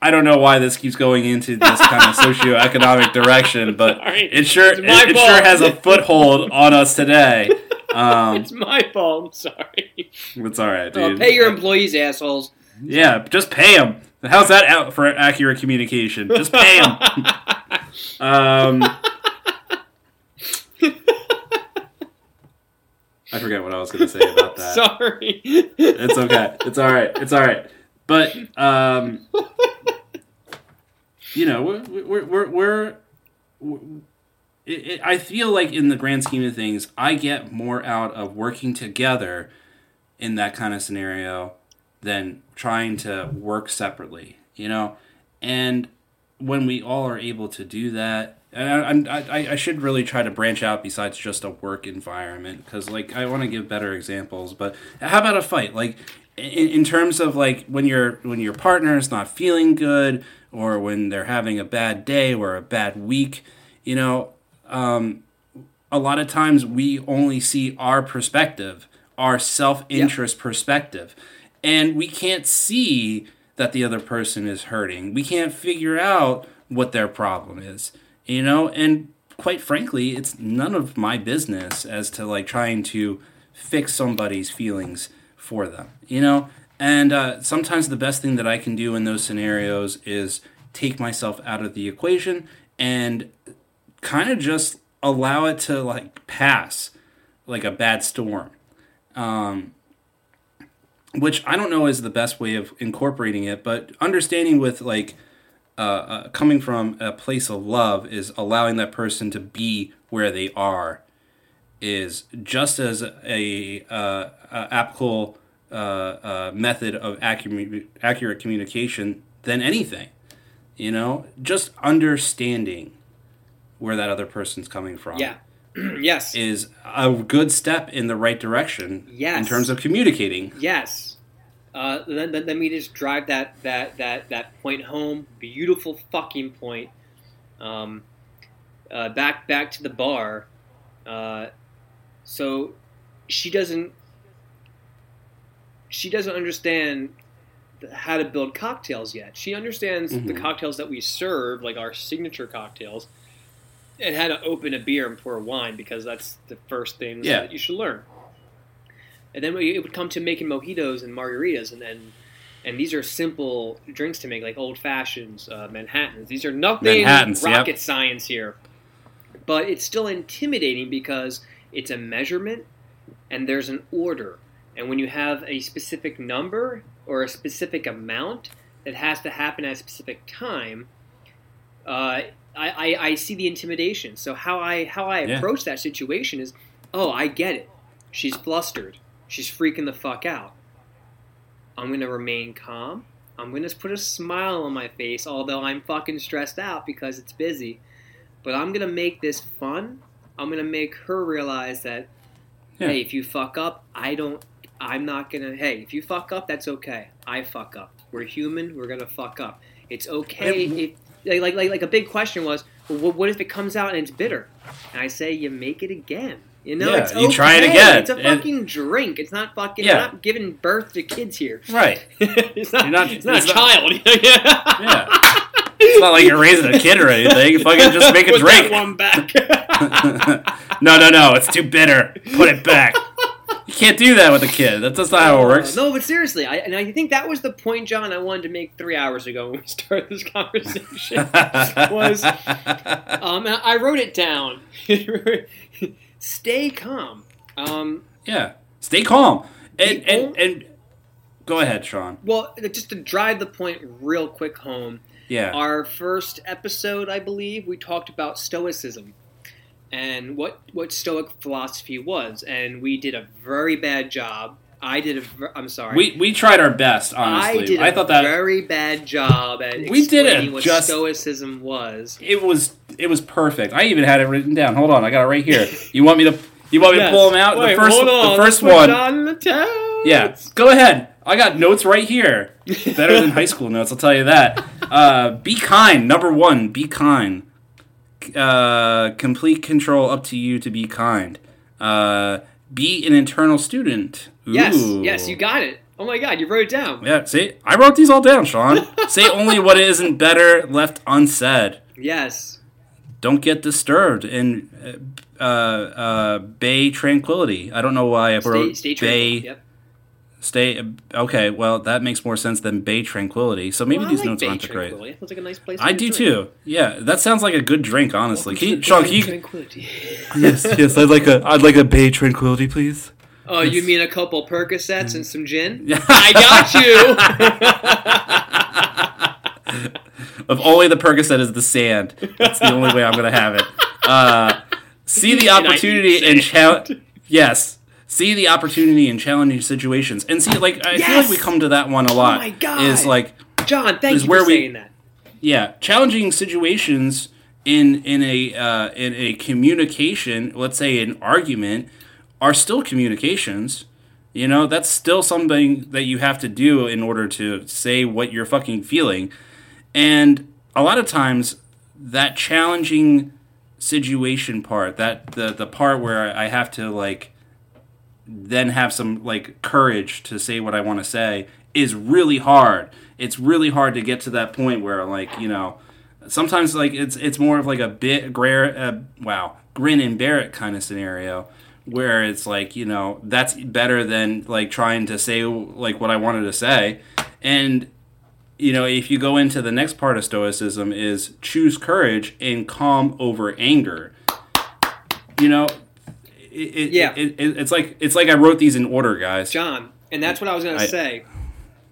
I don't know why this keeps going into this kind of socioeconomic direction, but Sorry. it sure it, it sure has a foothold on us today. Um, it's my fault. I'm sorry. It's all right, dude. pay your employees, assholes. Yeah, just pay them. How's that out for accurate communication? Just pay them. um, I forget what I was going to say about that. Sorry. It's okay. It's all right. It's all right. But um, you know, we're we're we're, we're, we're it, it, I feel like in the grand scheme of things, I get more out of working together in that kind of scenario than trying to work separately. You know, and when we all are able to do that, and I, I, I should really try to branch out besides just a work environment because like I want to give better examples. But how about a fight? Like in, in terms of like when your when your partner is not feeling good or when they're having a bad day or a bad week, you know, um, a lot of times we only see our perspective, our self interest yep. perspective, and we can't see that the other person is hurting. We can't figure out what their problem is, you know, and quite frankly, it's none of my business as to like trying to fix somebody's feelings for them, you know? And uh, sometimes the best thing that I can do in those scenarios is take myself out of the equation and kind of just allow it to like pass like a bad storm. Um, which I don't know is the best way of incorporating it, but understanding with like uh, uh, coming from a place of love is allowing that person to be where they are is just as a, uh, a applicable uh, uh, method of accurate, accurate communication than anything. You know, just understanding where that other person's coming from. Yeah. yes. Is a good step in the right direction. Yes. In terms of communicating. Yes. Uh, let, let, let me just drive that, that, that, that point home. Beautiful fucking point. Um, uh, back back to the bar. Uh, so she doesn't she doesn't understand how to build cocktails yet. She understands mm-hmm. the cocktails that we serve, like our signature cocktails, and how to open a beer and pour a wine because that's the first thing yeah. that you should learn. And then it would come to making mojitos and margaritas, and then and these are simple drinks to make, like old fashions, uh, Manhattans. These are nothing rocket yep. science here, but it's still intimidating because it's a measurement and there's an order and when you have a specific number or a specific amount that has to happen at a specific time, uh, I, I, I, see the intimidation. So how I how I yeah. approach that situation is, oh, I get it. She's flustered. She's freaking the fuck out. I'm gonna remain calm. I'm gonna put a smile on my face, although I'm fucking stressed out because it's busy. But I'm gonna make this fun. I'm gonna make her realize that, yeah. hey, if you fuck up, I don't I'm not gonna. Hey, if you fuck up, that's okay. I fuck up. We're human. We're gonna fuck up. It's okay. If, like, like, like a big question was, well, what if it comes out and it's bitter? And I say, you make it again. You know, yeah, it's okay. you try it again. It's a fucking and, drink. It's not fucking. Yeah. not giving birth to kids here. Right. it's not. not it's not it's a not, child. yeah. It's not like you're raising a kid or anything. fucking just make a Put drink. one back. no, no, no. It's too bitter. Put it back. You can't do that with a kid. That's, that's not how it works. No, but seriously, I, and I think that was the point, John, I wanted to make three hours ago when we started this conversation. was um, I wrote it down. Stay calm. Um, yeah, stay calm. And, and, and go ahead, Sean. Well, just to drive the point real quick home, Yeah. Our first episode, I believe, we talked about Stoicism and what what Stoic philosophy was, and we did a very bad job. I did a. I'm sorry. we we tried our best, Honestly, I did a I thought that very bad job at We did it explaining what just- Stoicism was. it was it was perfect. I even had it written down. Hold on, I got it right here. You want me to you want me to pull them out? Wait, the first on. the first one. John the. Yeah, go ahead. I got notes right here. Better than high school notes, I'll tell you that. Uh, be kind. Number one, be kind. Uh, complete control up to you to be kind. Uh, be an internal student. Yes, Ooh. yes, you got it. Oh my God, you wrote it down. Yeah, see, I wrote these all down, Sean. Say only what isn't better left unsaid. Yes. Don't get disturbed and uh, uh, bay tranquility. I don't know why I wrote Stay, stay bay. Yep. Stay okay. Well, that makes more sense than Bay Tranquility. So maybe Well, these like notes Bay aren't that great. Tranquility. Sounds like a nice place. I do drink. too. Yeah, that sounds like a good drink. Honestly, can you, Welcome Sean? Can you, Tranquility. yes, yes. I'd like a. I'd like a Bay Tranquility, please. Oh, you mean a couple Percocets and some gin? Yeah. I got you. If only the Percocet is the sand. That's the only way I'm gonna have it. Uh, see the And I eat opportunity and sand. challenge. Yes. See the opportunity in challenging situations, and see, like I feel like we come to that one a lot. Oh my God. Is like John, thank Is you where for we- saying that. yeah challenging situations in in a uh, in a communication let's say an argument are still communications you know that's still something that you have to do in order to say what you're fucking feeling and a lot of times that challenging situation part that the the part where i have to like then have some like courage to say what I want to say is really hard. It's really hard to get to that point where like you know sometimes like it's it's more of like a bit gray uh, wow grin and bear it kind of scenario where it's like you know that's better than like trying to say like what I wanted to say and you know if you go into the next part of stoicism is choose courage and calm over anger you know it, Yeah. it, it, it's like it's like I wrote these in order, guys. John, and that's what I was I- to say.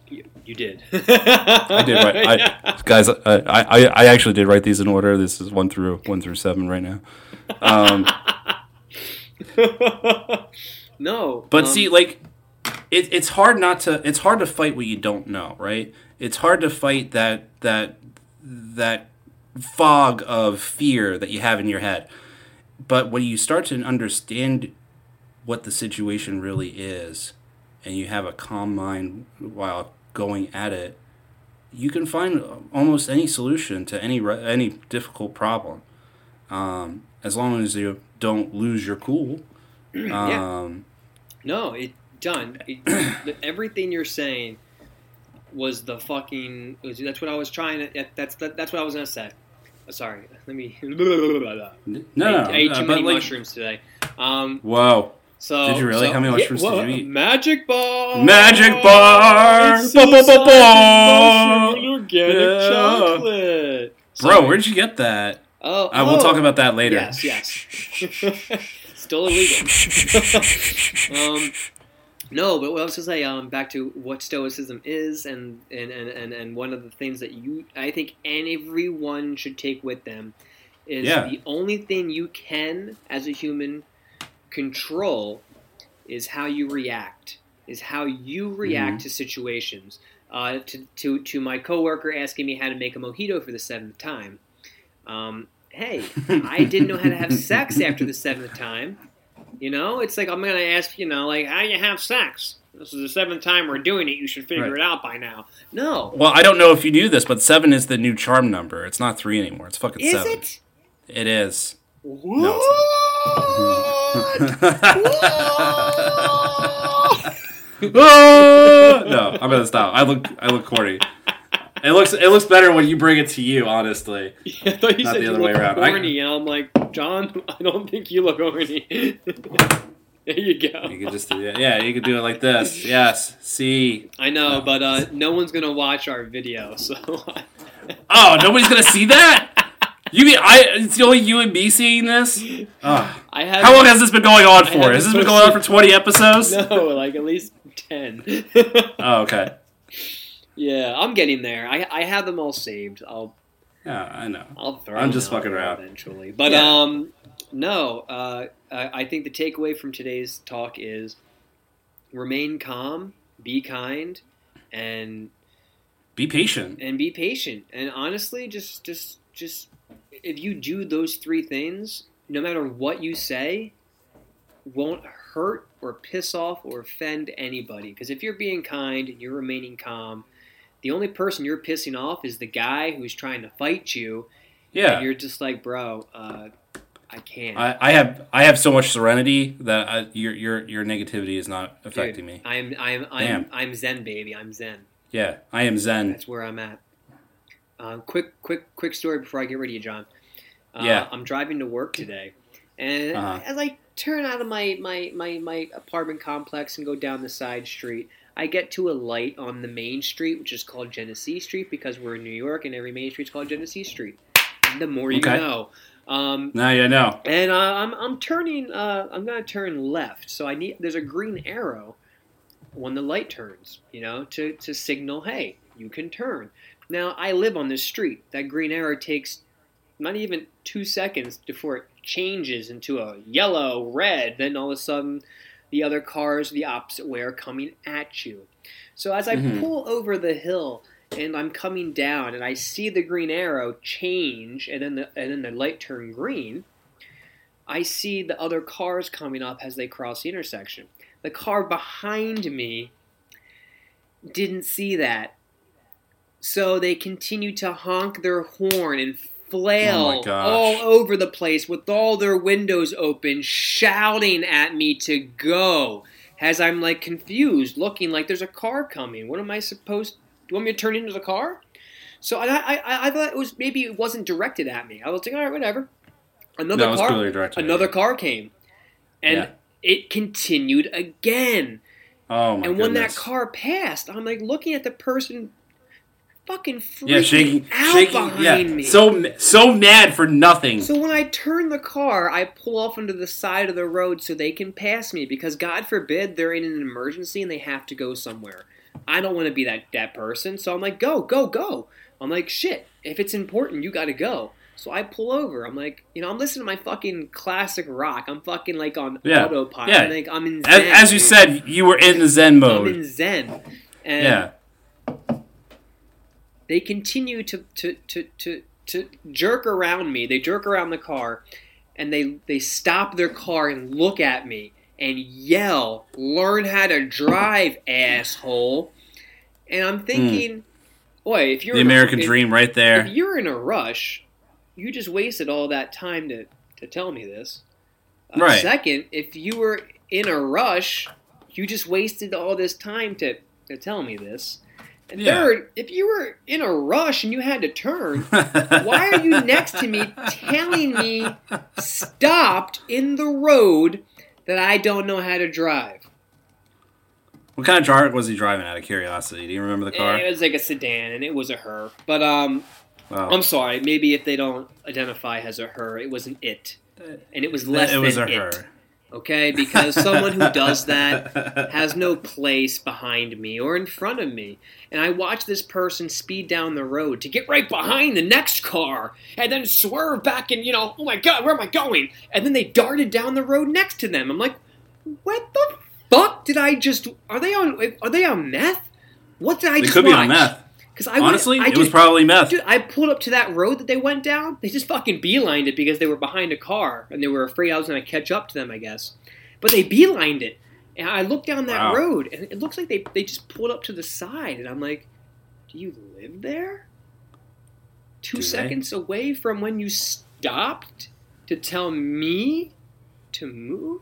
You, you did. I did right, I, guys. I, I I actually did write these in order. This is one through one through seven right now. Um, no. but um, see, like, it, it's hard not to. It's hard to fight what you don't know, right? It's hard to fight that that that fog of fear that you have in your head. But when you start to understand what the situation really is, and you have a calm mind while going at it, you can find almost any solution to any any difficult problem, um, as long as you don't lose your cool. Yeah. Um, No, it done It, everything you're saying was the fucking. Was, that's what I was trying to. That's that, that's what I was gonna say. Uh, Sorry, let me. no, I, no, I ate uh, too many like- mushrooms today. Um. Whoa! So Did you really? so- How many mushrooms did well, you eat? Magic bar. Magic bar! Ba, ba, ba, ba! Mushroom organic Yeah. chocolate. Bro, Sorry. where'd you get that? Oh, Uh, we'll oh. talk about that later. Yes, yes. Still illegal. um, no, but what I was going to say, um, back to what Stoicism is, and, and, and, and, one of the things that you, I think, everyone should take with them is Yeah. the only thing you can, as a human, control is how you react, is how you react Mm-hmm. to situations. Uh, to, to, to my coworker asking me how to make a mojito for the seventh time. Um, hey, I didn't know how to have sex after the seventh time. You know, it's like I'm gonna ask, you know, like how you have sex. This is the seventh time we're doing it. You should figure Right. it out by now. No, Well, I don't know if you knew this, but seven is the new charm number. It's not three anymore. It's fucking is seven. it? It is. What? Ah! no, I'm gonna stop. I look, I look corny. It looks, it looks better when you bring it to you. Honestly, I thought you Not said the you other way look around. I- horny, and I'm like, John, I don't think you look horny. there you go. you could just do it. Yeah, you could do it like this. Yes. See. I know, but uh, no one's gonna watch our video, so Oh, nobody's gonna see that. You mean I? It's only you and me seeing this. Oh. I have. How long has this been going on for? Has this been going on for 20 episodes? No, like at least ten. Oh, okay. Yeah, I'm getting there. I I have them all saved. I'll Yeah, I know. I'll throw. I'm them just fucking around. eventually. But Yeah. um, no. Uh, I, I think the takeaway from today's talk is remain calm, be kind, and Be patient. and be patient. And honestly, just just just if you do those three things, no matter what you say, won't hurt or piss off or offend anybody. Because if you're being kind and you're remaining calm, the only person you're pissing off is the guy who's trying to fight you. Yeah. And you're just like, bro, uh, I can't. I, I have I have so much serenity that I, your your your negativity is not affecting Dude, me. I'm I'm I'm I'm Zen, baby. I'm Zen. Yeah, I am Zen. That's where I'm at. Um, quick, quick, quick story before I get rid of you, John. Uh, Yeah. I'm driving to work today, and Uh-huh. as I turn out of my, my, my, my apartment complex and go down the side street, I get to a light on the main street, which is called Genesee Street because we're in New York and every main street's called Genesee Street. The more you Okay. know. Um, Now you know. and uh, I'm I'm turning. Uh, I'm gonna turn left. So I need. There's a green arrow when the light turns. You know, to to signal, hey, you can turn. Now I live on this street. That green arrow takes not even two seconds before it changes into a yellow, red. Then all of a sudden, the other cars the opposite way are coming at you. So as I Mhm. pull over the hill and I'm coming down and I see the green arrow change and then the and then the light turn green, I see the other cars coming up as they cross the intersection. The car behind me didn't see that. So they continue to honk their horn and flail Oh all over the place with all their windows open, shouting at me to go. As I'm like confused, looking like there's a car coming. What am I supposed? Do you want me to turn into the car? So I, I, I- thought it was maybe it wasn't directed at me. I was like, all right, whatever. Another No, car, clearly directed at another car came, and Yeah. it continued again. Oh my and when that car passed, I'm like looking at the person, fucking freaking yeah, shaking, out shaking, behind yeah, me. so so mad for nothing. So when I turn the car, I pull off into the side of the road so they can pass me because God forbid they're in an emergency and they have to go somewhere. I don't want to be that that person, so I'm like, go, go, go. I'm like, shit. If it's important, you got to go. So I pull over. I'm like, you know, I'm listening to my fucking classic rock. I'm fucking like on Yeah. autopilot. Yeah. I'm like, I'm in as, Zen. as you said, you were in the Zen mode. I'm in Zen. And yeah, they continue to, to, to, to, to jerk around me. They jerk around the car and they, they stop their car and look at me and yell, Learn how to drive, asshole. And I'm thinking, boy, if you're the in a- American if- dream, right there If you're in a rush, you just wasted all that time to, to tell me this. Uh, Right. Second, if you were in a rush, you just wasted all this time to, to tell me this. And Yeah. third, if you were in a rush and you had to turn, why are you next to me telling me stopped in the road that I don't know how to drive? what kind of car was he driving? Out of curiosity, do you remember the car? It was like a sedan, and it was a her. But um, Wow. I'm sorry. Maybe if they don't identify as a her, it was an it, and it was less it was a it. her. Okay, because someone who does that has no place behind me or in front of me. And I watch this person speed down the road to get right behind the next car and then swerve back and, you know, oh my God, where am I going? And then they darted down the road next to them. I'm like, what the fuck did I just. Are they on, are they on meth? What did I They just could be on meth. Because I Honestly, I it was probably meth. Dude, I pulled up to that road that they went down. They just fucking beelined it because they were behind a car and they were afraid I was going to catch up to them, I guess. But they beelined it. And I looked down that Wow. road and it looks like they, they just pulled up to the side. And I'm like, do you live there? Two Do they? seconds away from when you stopped to tell me to move?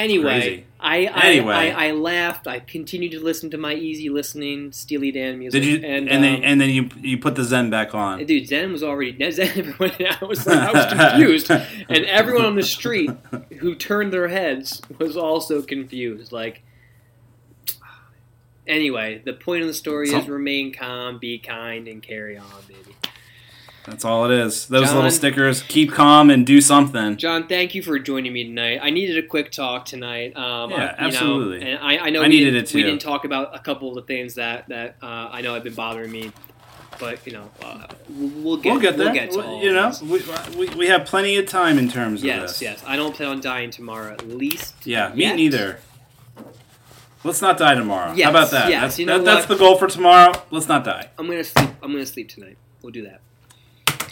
Anyway, I I, Anyway. I I laughed. I continued to listen to my easy listening Steely Dan music. Did you? And, And, then um, and then you you put the Zen back on. Dude, Zen was already Zen. Everyone, I was like, I was confused, and everyone on the street who turned their heads was also confused. Like, anyway, the point of the story is remain calm, be kind, and carry on, baby. That's all it is. Those John- little stickers. Keep calm and do something. John, thank you for joining me tonight. I needed a quick talk tonight. Um, Yeah, I- you know, absolutely. and I, I know I we needed didn't, it we didn't talk about a couple of the things that that uh, I know have been bothering me, but you know, uh, we'll we'll get we'll get there. We'll get to all you know, we, we, we have plenty of time in terms of Yes, this. yes. I don't plan on dying tomorrow. At least. Yeah, me neither. Let's not die tomorrow. Yes, How about that? yes, that's, you know that- that's the goal for tomorrow. Let's not die. I'm gonna sleep. I'm gonna sleep tonight. We'll do that.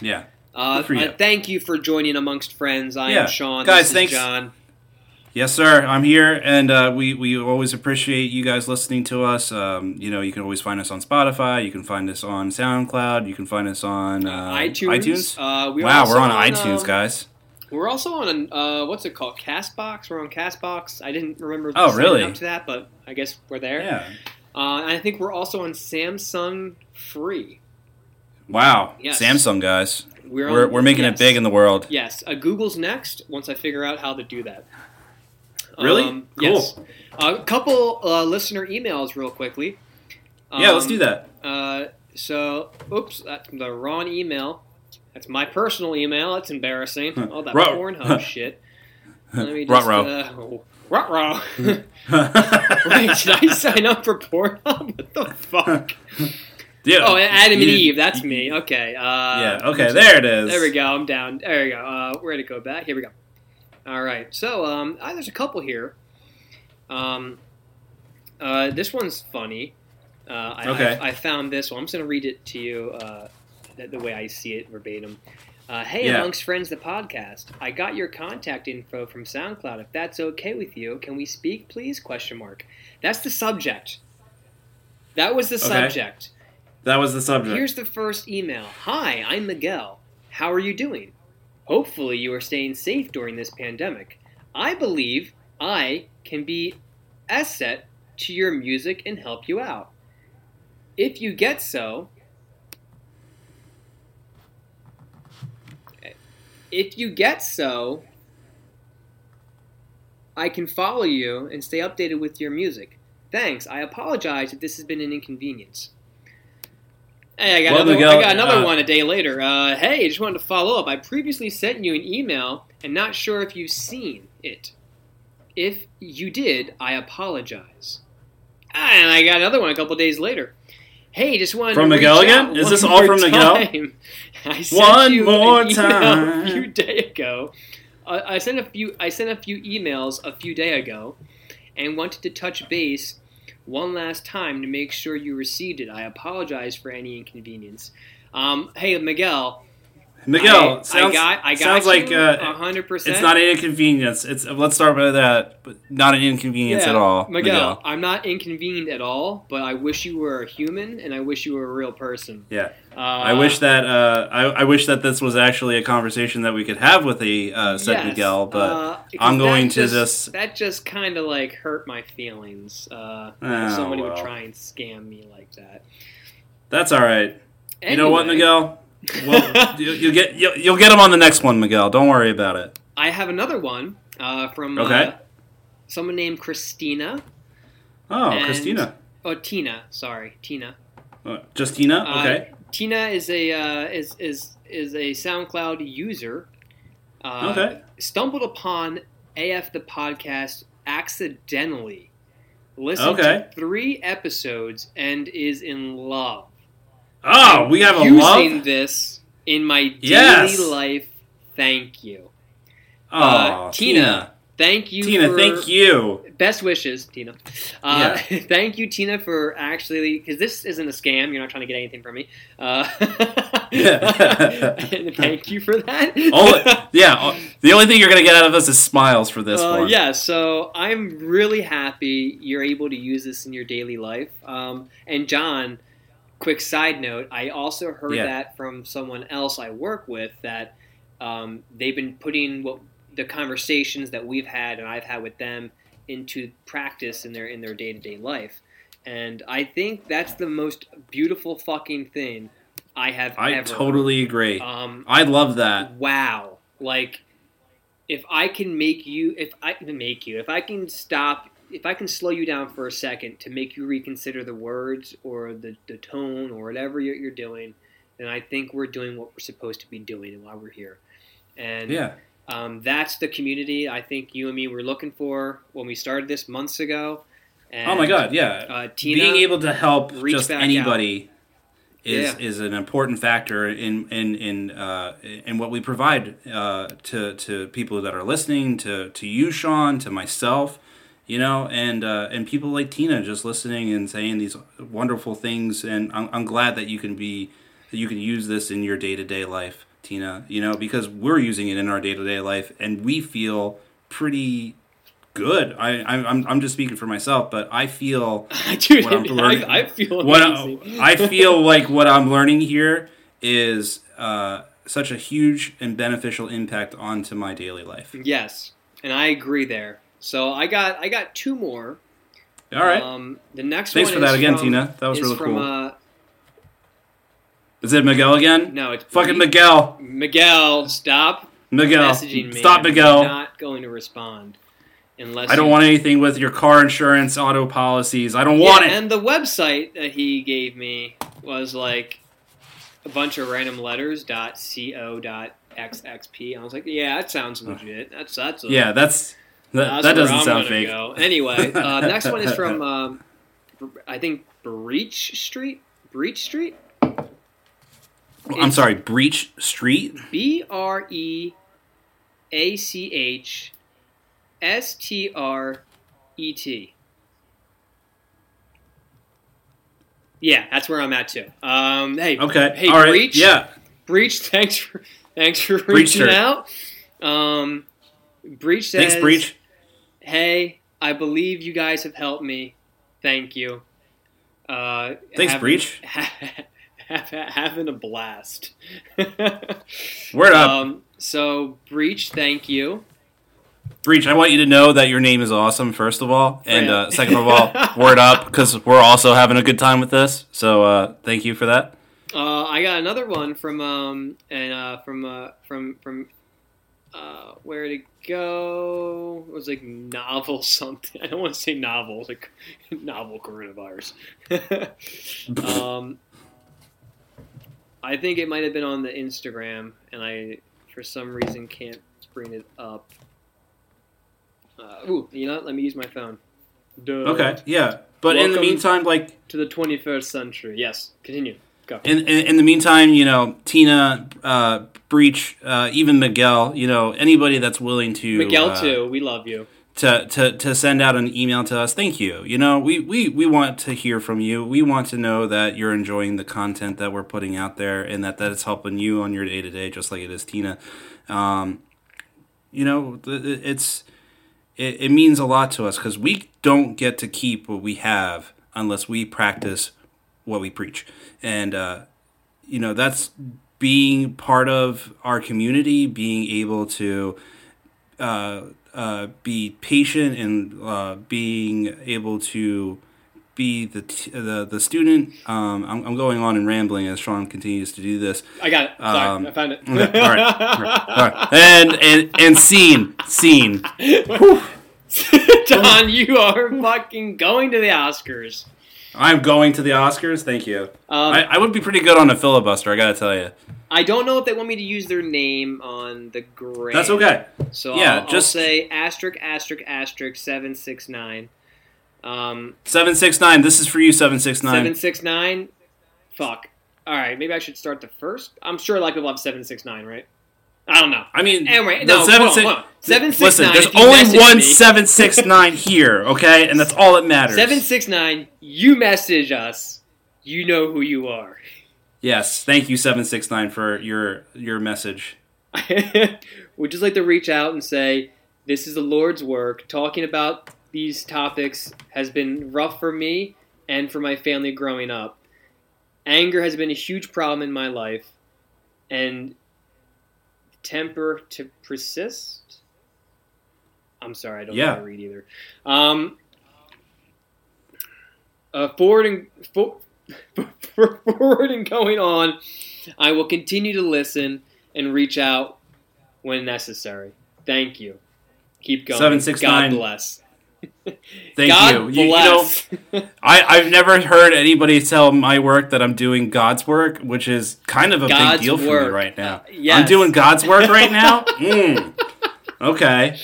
Yeah. Uh, you. uh, thank you for joining amongst friends. I Yeah. am Sean. Guys, thanks. John. Yes, sir. I'm here, and uh, we we always appreciate you guys listening to us. Um, you know, you can always find us on Spotify. You can find us on SoundCloud. You can find us on uh, iTunes. iTunes. Uh, we're wow, we're on, iTunes, um, guys. We're also on uh, what's it called? Castbox. We're on Castbox. I didn't remember. Oh, really? Up to that, but I guess we're there. Yeah. Uh, and I think we're also on Samsung Free. Wow. Yes. Samsung guys. We're We're, on- we're making yes. it big in the world. Yes, uh, Google's next. Once I figure out how to do that. Really? Um, Cool. Yes. A couple uh, listener emails, real quickly. yeah, let's Um, do that. Uh, so, oops, that's the wrong email. That's my personal email. That's embarrassing. All that Ruh- Pornhub shit. Let me just. Ruh-roh. Uh, ruh-roh. Wait, did I sign up for Pornhub? What the fuck? Dude, Oh, Adam and Eve. That's me. Okay. Uh, Yeah. Okay. There it is. There we go. I'm down. There we go. Uh, we're gonna go back. Here we go. All right. So um, there's a couple here. Um, uh, this one's funny. Uh, I, Okay. I, I found this one. I'm just gonna read it to you uh, the, the way I see it verbatim. Uh, hey, Yeah. amongst friends, the podcast. I got your contact info from SoundCloud. If that's okay with you, can we speak, please? Question mark. That's the subject. That was the Okay. subject. That was the subject. Here's the first email. Hi, I'm Miguel. How are you doing? Hopefully, you are staying safe during this pandemic. I believe I can be asset to your music and help you out. If you get so, if you get so, I can follow you and stay updated with your music. Thanks. I apologize if this has been an inconvenience. Hey, I got another, I got another uh, one a day later. Uh, hey, just wanted to follow up. I previously sent you an email and not sure if you've seen it. If you did, I apologize. Ah, and I got another one a couple days later. Hey, just wanted From to Miguel again? Is this all from Miguel? time. I sent One you more an time. a few day ago. Uh, I sent a few. I sent a few emails a few day ago, and wanted to touch base one last time to make sure you received it. I apologize for any inconvenience. Um, hey, Miguel. Miguel, I, sounds, I got. I got sounds you like uh, a hundred percent. it's not an inconvenience. It's let's start by that, but not an inconvenience Yeah, at all. Miguel, I'm not inconvenient at all, but I wish you were a human and I wish you were a real person. Yeah, Uh, I wish that uh, I, I wish that this was actually a conversation that we could have with a uh, said yes, Miguel, but uh, I'm going to just, that just kind of like hurt my feelings. Uh, Oh, if somebody well. would try and scam me like that. that's all right. You know what, Miguel? Well, you, you'll get you'll, you'll get him on the next one, Miguel. Don't worry about it. I have another one uh, from Okay. uh, someone named Christina. Oh, Christina, Oh, Tina. Sorry, Tina. uh, just Tina. Uh, Okay. Tina is a uh, is is is a SoundCloud user. Uh, Okay. Stumbled upon AF the podcast accidentally. Listened Okay. to three episodes and is in love. Oh, we have a using love. this in my daily Yes. life. Thank you. Oh, uh, Tina, Tina. Thank you. Tina, thank you. Best wishes, Tina. Uh, thank you, Tina, for actually because this isn't a scam. You're not trying to get anything from me. Uh, thank you for that. Oh, yeah. oh, The only thing you're gonna get out of us is smiles for this Uh, one. yeah, so I'm really happy you're able to use this in your daily life. Um, and John, quick side note, I also heard Yeah. that from someone else I work with that um, they've been putting what the conversations that we've had and I've had with them into practice in their in their day to day life. And I think that's the most beautiful fucking thing I have I ever. totally agree. Um, I love that. wow like if i can make you if i can make you if i can stop if i can slow you down for a second to make you reconsider the words or the, the tone or whatever you're, you're doing then I think we're doing what we're supposed to be doing and why we're here. And Yeah. Um, that's the community I think you and me were looking for when we started this months ago. And, oh my God. Yeah. Uh, Tina, Being able to help reach just anybody is Yeah. is an important factor in in in uh, in what we provide uh, to to people that are listening to to you, Sean, to myself. You know, and uh, and people like Tina just listening and saying these wonderful things, and I'm, I'm glad that you can be that you can use this in your day to day life, Tina. You know, because we're using it in our day to day life, and we feel pretty good. I I'm I'm- I'm just speaking for myself, but I feel Dude, what I'm learning- I, I feel what. I, I feel like what I'm learning here is uh, such a huge and beneficial impact onto my daily life. Yes, and I agree there. So I got I got two more. All right, Um, the next Thanks for that again, from- Tina. That was really from, cool. Uh, is it Miguel again? no, it's Fucking Miguel, Miguel. Stop Miguel, messaging me. stop, Miguel. I'm Miguel. not going to respond unless I don't you- want anything with your car insurance, auto policies. I don't Yeah, want it. And the website that he gave me was like a bunch of random letters dot co dot xxp. I was like, yeah, that sounds legit. That's that's a, yeah, that's that, that's that doesn't sound fake. Go. Anyway, uh, next one is from um, I think Breach Street. Breach Street. I'm sorry, Breach Street. B R E A C H S T R E T. Yeah, that's where I'm at too. Um, hey, Okay, hey, all right, Breach, yeah. Breach. Thanks for thanks for Breach reaching out. Um, Breach says, Thanks, Breach. Hey, I believe you guys have helped me. Thank you. Uh, Thanks, having- Breach. having a blast. Word up. Um, so, Breach, thank you. Breach, I want you to know that your name is awesome, first of all. And uh, second of all, word up, because we're also having a good time with this. So uh, thank you for that. Uh, I got another one from um and uh from uh from from uh where to go? It was like novel something. I don't want to say novel. Like novel coronavirus. um, I think it might have been on the Instagram, and I for some reason can't bring it up. Uh, ooh, you know, what? let me use my phone. Duh. Okay, yeah. But in the meantime, like, To the 21st century. Yes, continue. Go. in, in, in the meantime, you know, Tina, uh, Breach, uh, even Miguel, you know, anybody that's willing to. Miguel uh, too. We love you. To, to, to send out an email to us. Thank you. You know, we, we, we want to hear from you. We want to know that you're enjoying the content that we're putting out there and that, that it's helping you on your day to day, just like it is Tina. Um, you know, it's it, it means a lot to us because we don't get to keep what we have unless we practice what we preach. And, uh, you know, that's being part of our community, being able to uh, uh, be patient and uh, being able to be the t- the, the student. Um, I'm, I'm going on and rambling as Sean continues to do this. I got it. Sorry, Um, I found it. Okay, all right, all right, all right. And and and scene scene. Don, you are fucking going to the Oscars. I'm going to the Oscars. Thank you. Um, I, I would be pretty good on a filibuster. I gotta tell you. I don't know if they want me to use their name on the grade. That's okay. So Yeah, I'll, I'll just- say asterisk asterisk asterisk seven six nine. Um, Seven six nine. This is for you. Seven six nine. Seven six nine. seven. six nine. Fuck. All right, maybe I should start the first. I'm sure a lot of people have seven six nine, right? I don't know. I mean, Anyway, no, seven, hold on, six- hold on. Seven, six, Listen, nine, there's only one me- seven six nine here, okay, and that's all that matters. Seven six nine. You message us. You know who you are. Yes, thank you, seven six nine, for your your message. Would just like to reach out and say, this is the Lord's work. Talking about these topics has been rough for me and for my family growing up. Anger has been a huge problem in my life, and temper to persist. I'm sorry, I don't know Yeah. how to read either. Um, uh, forward and for, forward and going on, I will continue to listen and reach out when necessary. Thank you. Keep going. 769. God bless. Thank God you. You, you know. I, I've never heard anybody tell my work that I'm doing God's work, which is kind of a God's big deal for me right now. Uh, yes. I'm doing God's work right now? Mm. Okay.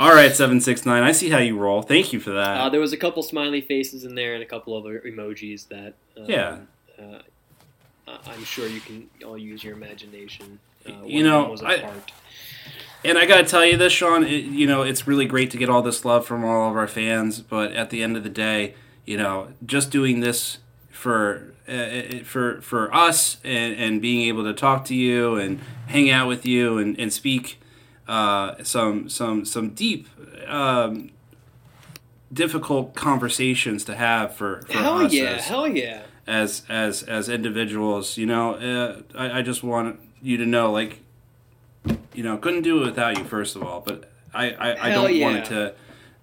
All right, 769. I see how you roll. Thank you for that. uh, there was a couple smiley faces in there and a couple other emojis that. Um, Yeah. Uh, I'm sure you can all use your imagination. Uh, You know, was a I- heart. And I gotta tell you this, Sean. It, you know, it's really great to get all this love from all of our fans, but at the end of the day, you know, just doing this for uh, for for us and, and being able to talk to you and hang out with you and and speak uh, some some some deep. Um, difficult conversations to have for, for Hell us yeah! as, Hell yeah! as as as individuals you know uh, I, I just want you to know like you know couldn't do it without you first of all but i i, I don't want it to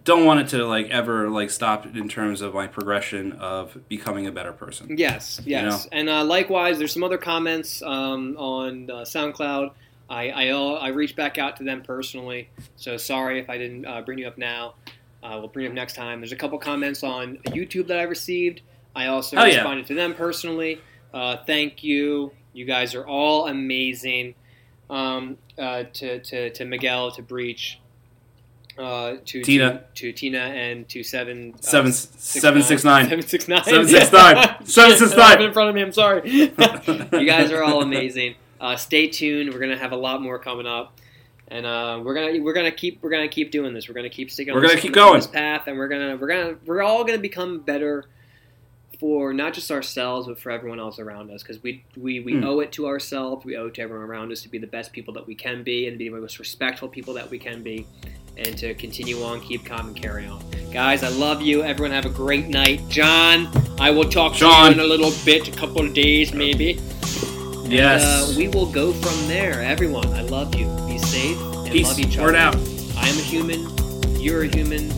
don't want it to like ever like stop in terms of my progression of becoming a better person Yes, yes. And uh, likewise, there's some other comments um, on uh, SoundCloud. I, I I reached back out to them personally, so sorry if I didn't uh, bring you up now. Uh, we'll bring you up next time. There's a couple comments on YouTube that I received. I also Oh, yeah. responded to them personally. Uh, thank you. You guys are all amazing. Um, uh, to, to, to Miguel, to Breach, uh, to Tina. to, to Tina, and to seven uh, Seven- six seven six nine. seven six nine Seven six nine. Seven six nine. In front of me. I'm sorry. you guys are all amazing. Uh, stay tuned. We're gonna have a lot more coming up, and uh, we're gonna we're gonna keep we're gonna keep doing this. We're gonna keep sticking. We're on gonna this, keep going. this path, and we're gonna we're gonna we're all gonna become better for not just ourselves, but for everyone else around us. Because we we, we Hmm. owe it to ourselves. We owe it to everyone around us to be the best people that we can be, and be the most respectful people that we can be. And to continue on, keep calm, and carry on. Guys, I love you. Everyone have a great night. John, I will talk to you in a little bit, a couple of days maybe. Yes Uh, we will go from there. Everyone, I love you. Be safe and peace love each word out I am a human. You're a human.